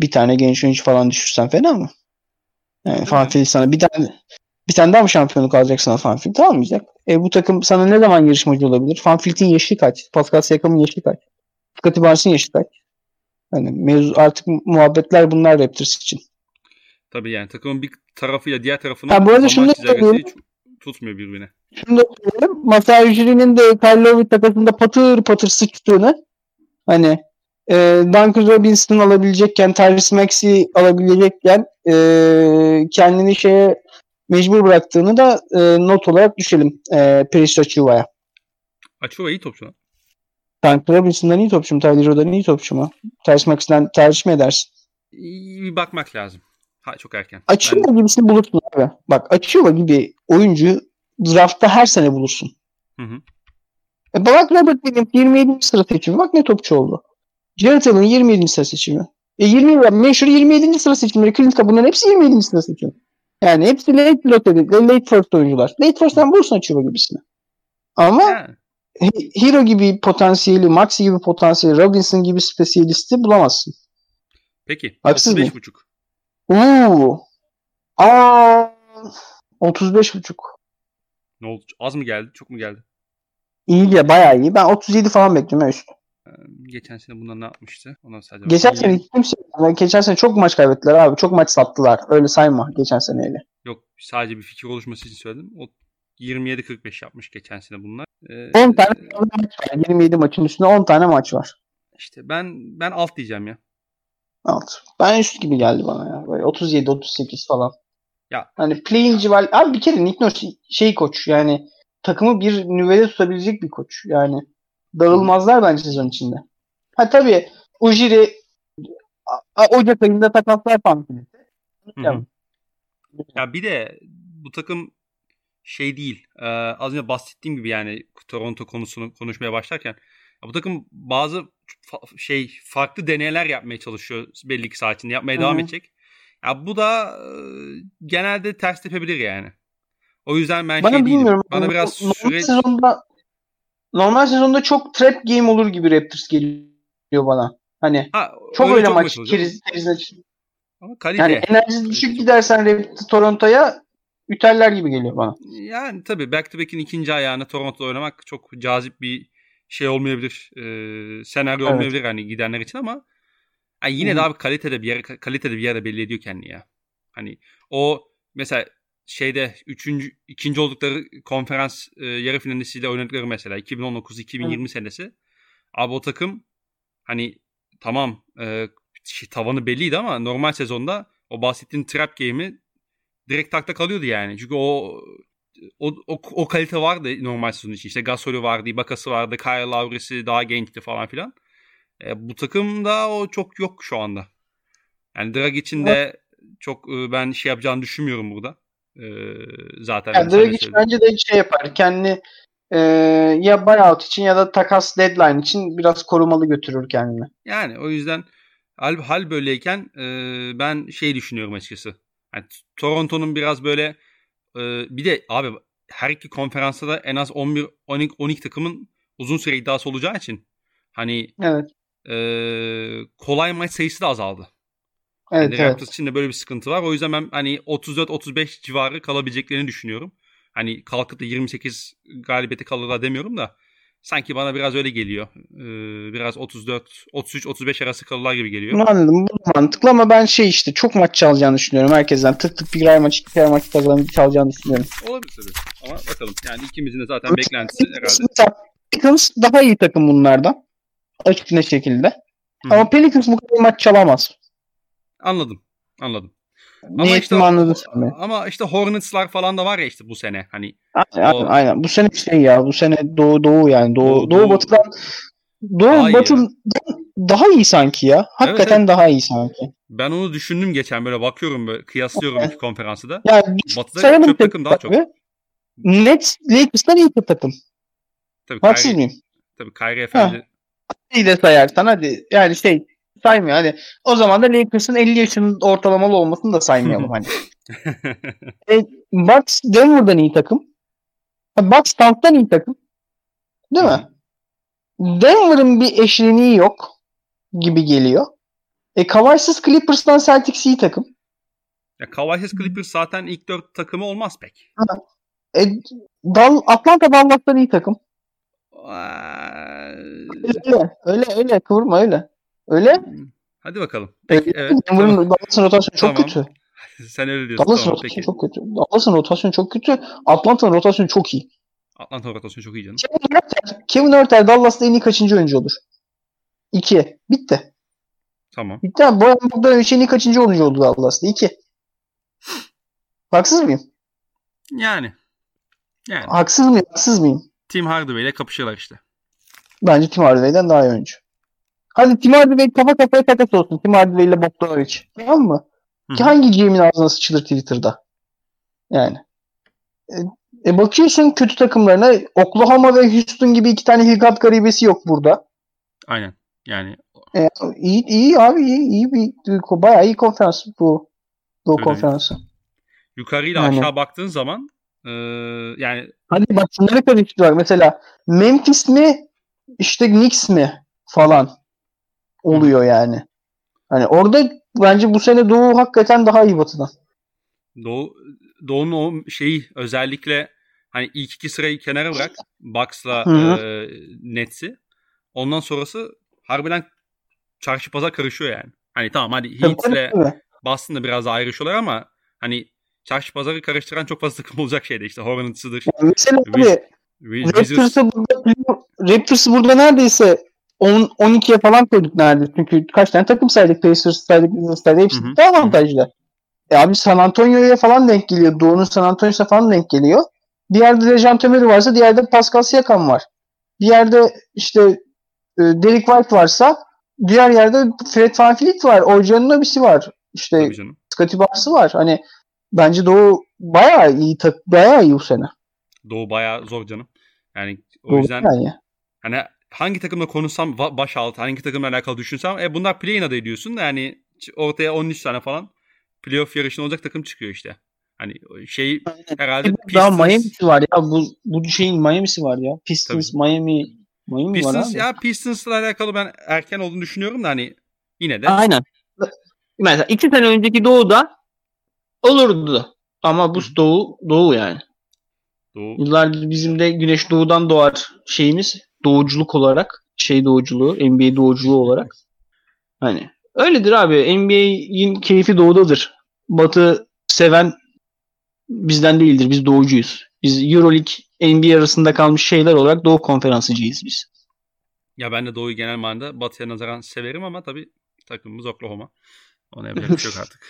bir tane genç oyuncu falan düşürsen fena mı? Yani Fanfilit sana bir tane bir tane daha mı şampiyonluk alacak sana Fanfilit almayacak. E bu takım sana ne zaman yarışmacı olabilir? Fanfilit'in yaşı kaç? Pascal Siakam'ın yaşı kaç? Scottie Barnes'ın yaşı kaç? Hani mevzu artık muhabbetler bunlar Raptors için. Tabii yani takımın bir tarafıyla diğer tarafının Ha, bu arada şunu da hiç tutmuyor birbirine. Şunu da söyleyeyim. Masai Ujiri'nin de Karlovic takasında patır patır sıçtığını hani e, Duncan Robinson alabilecekken Tyrese Maxey alabilecekken e, kendini şeye mecbur bıraktığını da e, not olarak düşelim e, Precious Achuva'ya. Açuva iyi topçu lan. Duncan Robinson'dan iyi topçu mu? Tyler Rodan iyi topçu mu? Tyrese Maxey'den tercih mi edersin? Bir bakmak lazım. Ha çok erken. Achua Ben- gibisini bulursun abi. Bak Achua gibi oyuncu draftta her sene bulursun. Hı hı. E bak Robert Williams 27. sıra seçimi. Bak ne topçu oldu. Jared Allen 27. sıra seçimi. E 20 Meşhur 27. sıra seçimleri. Clint bunların hepsi 27. sıra seçimi. Yani hepsi late lottery, late first oyuncular. Late first'ten bulursun Achua gibisini. Ama He- Hero gibi potansiyeli, Maxi gibi potansiyeli, Robinson gibi spesiyalisti bulamazsın. Peki. Haksız 35 buçuk. Uuu. Aa, 35 buçuk. Ne oldu? Az mı geldi? Çok mu geldi? İyi ya bayağı iyi. Ben 37 falan bekliyorum üst. Ee, Geçen sene bunlar ne yapmıştı? Ondan sadece Geçen bakayım. sene kimse geçen sene çok maç kaybettiler abi. Çok maç sattılar. Öyle sayma geçen seneyle. Yok sadece bir fikir oluşması için söyledim. O 27-45 yapmış geçen sene bunlar. Ee, 10 tane fazla maç var. 27 maçın üstünde 10 tane maç var. İşte ben ben alt diyeceğim ya. Alt. Ben üst gibi geldi bana ya. Böyle 37 38 falan. Ya. Hani playing civar. Abi bir kere Nick Nurse şey koç yani takımı bir nüvede tutabilecek bir koç. Yani dağılmazlar bence sezon içinde. Ha tabii Ujiri Ocak ayında takaslar hı. Ya bir de bu takım şey değil. Ee, az önce bahsettiğim gibi yani Toronto konusunu konuşmaya başlarken bu takım bazı fa- şey farklı deneyler yapmaya çalışıyor belli ki saat içinde yapmaya devam Hı hı. edecek. Ya bu da e, genelde ters tepebilir yani. O yüzden ben Bana şey değilim. bilmiyorum. Bana biraz normal süre sezonda normal sezonda çok trap game olur gibi Raptors geliyor bana. Hani ha, çok öyle, maç olacak. keriz, keriz Ama kalite. Yani enerjisi düşük gidersen Raptors Toronto'ya üterler gibi geliyor bana. Yani tabii back to back'in ikinci ayağını Toronto'da oynamak çok cazip bir şey olmayabilir. E, senaryo Evet. olmayabilir hani gidenler için ama yani yine Hı. de abi kalitede bir yere kalitede bir yere belli ediyor kendini ya. Hani o mesela şeyde üçüncü ikinci oldukları konferans e, yarı finalisiyle oynadıkları mesela 2019-2020 senesi. Abi o takım hani tamam e, şey, tavanı belliydi ama normal sezonda o bahsettiğin trap game'i direkt takta kalıyordu yani. Çünkü o o, o, o kalite vardı normal sezon için. İşte Gasol'ü vardı, Ibaka'sı vardı, Kyle Lowry'si daha gençti falan filan. E, bu takımda o çok yok şu anda. Yani Drag için de çok e, ben şey yapacağını düşünmüyorum burada. E, zaten Yani Dragic söyledin. bence de şey yapar. Kendi e, ya buyout için ya da takas deadline için biraz korumalı götürür kendini. Yani o yüzden hal, hal böyleyken e, ben şey düşünüyorum açıkçası. Yani Toronto'nun biraz böyle e, bir de abi her iki konferansta da en az 11 12, 12 takımın uzun süre iddiası olacağı için hani Evet. e, kolay maç sayısı da azaldı. Evet, Yani evet. Raptors için de böyle bir sıkıntı var. O yüzden ben hani 34-35 civarı kalabileceklerini düşünüyorum. Hani kalkıp da 28 galibiyeti kalırlar demiyorum da sanki bana biraz öyle geliyor. Ee, biraz 34 33-35 arası kalırlar gibi geliyor. Anladım. Bu mantıklı ama ben şey işte çok maç çalacağını düşünüyorum herkesten. Tık tık birer maç, ikişer maç kazanıp çalacağını düşünüyorum. Olabilir tabii. Ama bakalım. Yani ikimizin de zaten beklentisi herhalde. Pelicans daha iyi takım bunlardan. Açık net şekilde. Hı. Ama Pelicans bu kadar maç çalamaz. Anladım. Anladım. Niyetimi anladın sen. Ama işte Hornets'lar falan da var ya işte bu sene. Hani Aynen, O- aynen. Bu sene şey ya. Bu sene Doğu Doğu yani. Doğu, Doğu- Doğu, Doğu- Batı'dan Doğu Daha iyi Batı'dan daha iyi sanki ya. Hakikaten evet. daha iyi sanki. ben onu düşündüm geçen böyle bakıyorum böyle kıyaslıyorum iki konferansı da. Yani Batı'da çöp takım daha çok. Nets Lakers'tan iyi bir takım. Tabii Haksız mıyım? tabii Kyrie Efendi İyi de sayarsan hadi. Yani şey saymıyor hadi. O zaman da Lakers'ın 50 yaşının ortalamalı olmasını da saymayalım hani. Bucks Denver'dan iyi takım. Ha, Bucks Suns'tan iyi takım. Değil mi? Denver'ın bir eşleniği yok gibi geliyor. E Kawhi'siz Clippers'tan Celtics iyi takım. ya Kawhi'siz Clippers zaten ilk dört takımı olmaz pek. E, Dal Atlanta Dallas'tan iyi takım. Aa, Öyle öyle öyle kıvırma öyle. Öyle. Hadi bakalım. Peki, Öyle. evet, Denver'ın tamam. Dallas'ın rotasyonu çok Tamam. kötü. Sen öyle diyorsun. Dallas'ın tamam, rotasyonu peki. çok kötü. Dallas'ın rotasyonu çok kötü. Atlanta'nın rotasyonu çok iyi. Atlanta rotasyonu çok iyi canım. Kevin Örter, Kevin Örter Dallas'ta en iyi kaçıncı oyuncu olur? İki. Bitti. Tamam. Bitti abi. Boyan Bogdanovic en iyi kaçıncı oyuncu oldu Dallas'ta? İki. Haksız mıyım? Yani. Yani. Haksız mıyım? Haksız mıyım? Tim Hardaway ile kapışıyorlar işte. Bence Tim Hardaway'den daha iyi oyuncu. Hadi Tim Hardaway kafa kafaya takas olsun. Tim Hardaway ile Bogdanovic. Tamam mı? Hı Ki hangi GM'in ağzına sıçılır Twitter'da? Yani. E, e bakıyorsun kötü takımlarına Oklahoma ve Houston gibi iki tane hilkat garibesi yok burada. Aynen. Yani E, iyi, iyi abi iyi, iyi bir bayağı iyi konferans bu. Doğu Öyle. konferansı. yukarıyla Yani. aşağı baktığın zaman e, yani Hadi bak şunları karıştırıyorlar. Mesela Memphis mi işte Knicks mi falan oluyor yani. Hani orada bence bu sene Doğu hakikaten daha iyi batıdan. Doğu, Doğu'nun o şeyi özellikle hani ilk iki sırayı kenara bırak. Bucks'la e, Nets'i. Ondan sonrası harbiden çarşı pazar karışıyor yani. Hani tamam hadi Heat'le. Boston'da biraz ayrışıyorlar ama hani çarşı pazarı karıştıran çok fazla takım olacak şeyde işte Hornets'ıdır. Yani mesela Wiz-. Raptors'ı burada, Raptors'ı burada neredeyse 10 12'ye falan koyduk neredeyse. Çünkü kaç tane takım saydık? Pacers saydık, Wizards saydık. Hepsi Hı hı. daha avantajlı. E abi San Antonio'ya falan denk geliyor. Doğu'nun San Antonio'suna falan denk geliyor. Bir yerde Dejan Tömeri varsa diğerde Pascal Siakam var. Bir yerde işte e, Derek White varsa diğer yerde Fred VanVleet var. Orjan'ın abisi var. İşte. Scottie Barnes'ı var. Hani bence Doğu bayağı iyi tak bayağı iyi bu sene. Doğu bayağı zor canım. Yani o Doğu yüzden yani. hani hangi takımla konuşsam baş altı, hangi takımla alakalı düşünsem e bunlar play-in adayı diyorsun da yani ortaya 13 tane falan playoff yarışında olacak takım çıkıyor işte. Hani şey herhalde Daha Pistons, Miami'si var ya. Bu, bu şeyin Miami'si var ya. Pistons, Miami Miami var Pistons abi. ya Pistons'la alakalı ben erken olduğunu düşünüyorum da hani yine de Aynen. Mesela iki sene önceki Doğu'da Olurdu. Ama bu doğu, doğu yani. Doğu. Yıllardır bizim de güneş doğudan doğar şeyimiz. Doğuculuk olarak. Şey doğuculuğu. NBA doğuculuğu olarak. Hani öyledir abi. NBA'in keyfi doğudadır. Batı seven bizden değildir. Biz doğucuyuz. Biz Euroleague, NBA arasında kalmış şeyler olarak doğu konferansıcıyız biz. Ya ben de Doğu'yu genel manada Batı'ya nazaran severim ama tabii takımımız Oklahoma. Ona yapacak bir şey yok artık.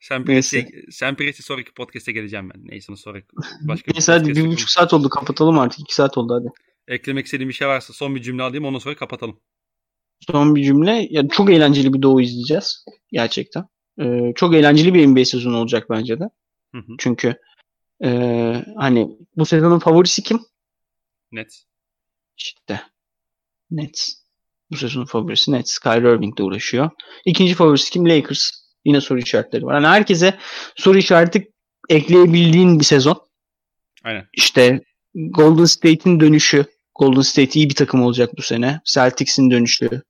Sen. Presti, sen Presti sonraki podcast'e geleceğim ben. Neyse sonraki başka Neyse hadi bir buçuk saat oldu. Kapatalım artık. iki saat oldu hadi. Eklemek istediğim bir şey varsa son bir cümle alayım ondan sonra kapatalım. Son bir cümle. Ya çok eğlenceli bir doğu izleyeceğiz. Gerçekten. Ee, çok eğlenceli bir NBA sezonu olacak bence de. Hı hı. Çünkü e, hani bu sezonun favorisi kim? Net. İşte Nets. Bu sezonun favorisi Nets. Kyrie Irving de uğraşıyor. İkinci favorisi kim? Lakers. Yine soru işaretleri var. Yani herkese soru işareti ekleyebildiğin bir sezon. Aynen. İşte Golden State'in dönüşü. Golden State iyi bir takım olacak bu sene. Celtics'in dönüşü.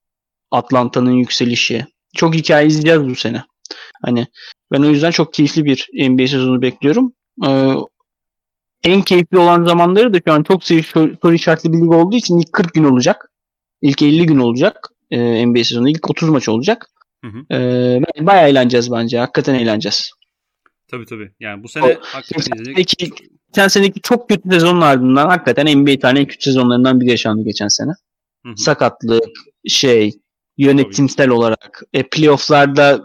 Atlanta'nın yükselişi. Çok hikaye izleyeceğiz bu sene. Hani ben o yüzden çok keyifli bir NBA sezonu bekliyorum. Ee, en keyifli olan zamanları da şu an çok soru işaretli bir lig olduğu için ilk 40 gün olacak. İlk 50 gün olacak. Ee, NBA sezonu ilk 30 maç olacak. Hı hı. Ee, bayağı eğleneceğiz bence. Hakikaten eğleneceğiz. Tabii tabii. Yani bu sene O- hakikaten izleyecek. Geçen seneki çok kötü sezonun ardından hakikaten NBA tane en kötü sezonlarından biri yaşandı geçen sene. Hı hı. Sakatlık, şey, yönetimsel olarak. E, playofflarda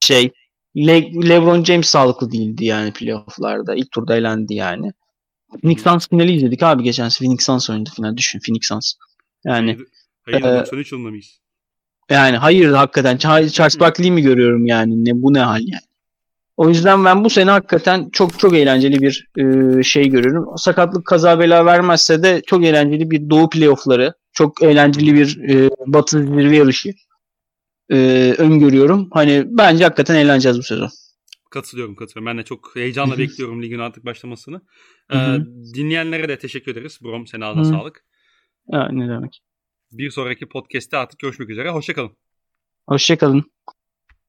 şey, Le- LeBron James sağlıklı değildi yani playofflarda. İlk turda elendi yani. Phoenix Suns finali izledik abi geçen sene. Phoenix Suns oynadı final. Düşün Phoenix Suns. Yani Hayır, Ee, 93 yılında mıyız? yani hayır hakikaten Char- Charles Barkley'i mi görüyorum yani? Ne bu ne hal yani? O yüzden ben bu sene hakikaten çok çok eğlenceli bir e, şey görüyorum. Sakatlık kaza bela vermezse de çok eğlenceli bir doğu playoffları, çok eğlenceli bir e, batı zirve yarışı e, öngörüyorum. Hani bence hakikaten eğleneceğiz bu sezon. Katılıyorum katılıyorum. Ben de çok heyecanla bekliyorum ligin artık başlamasını. Ee, dinleyenlere de teşekkür ederiz. Brom senin ağzına sağlık. Ha, ne demek. Bir sonraki podcast'te artık görüşmek üzere. Hoşçakalın. Hoşçakalın.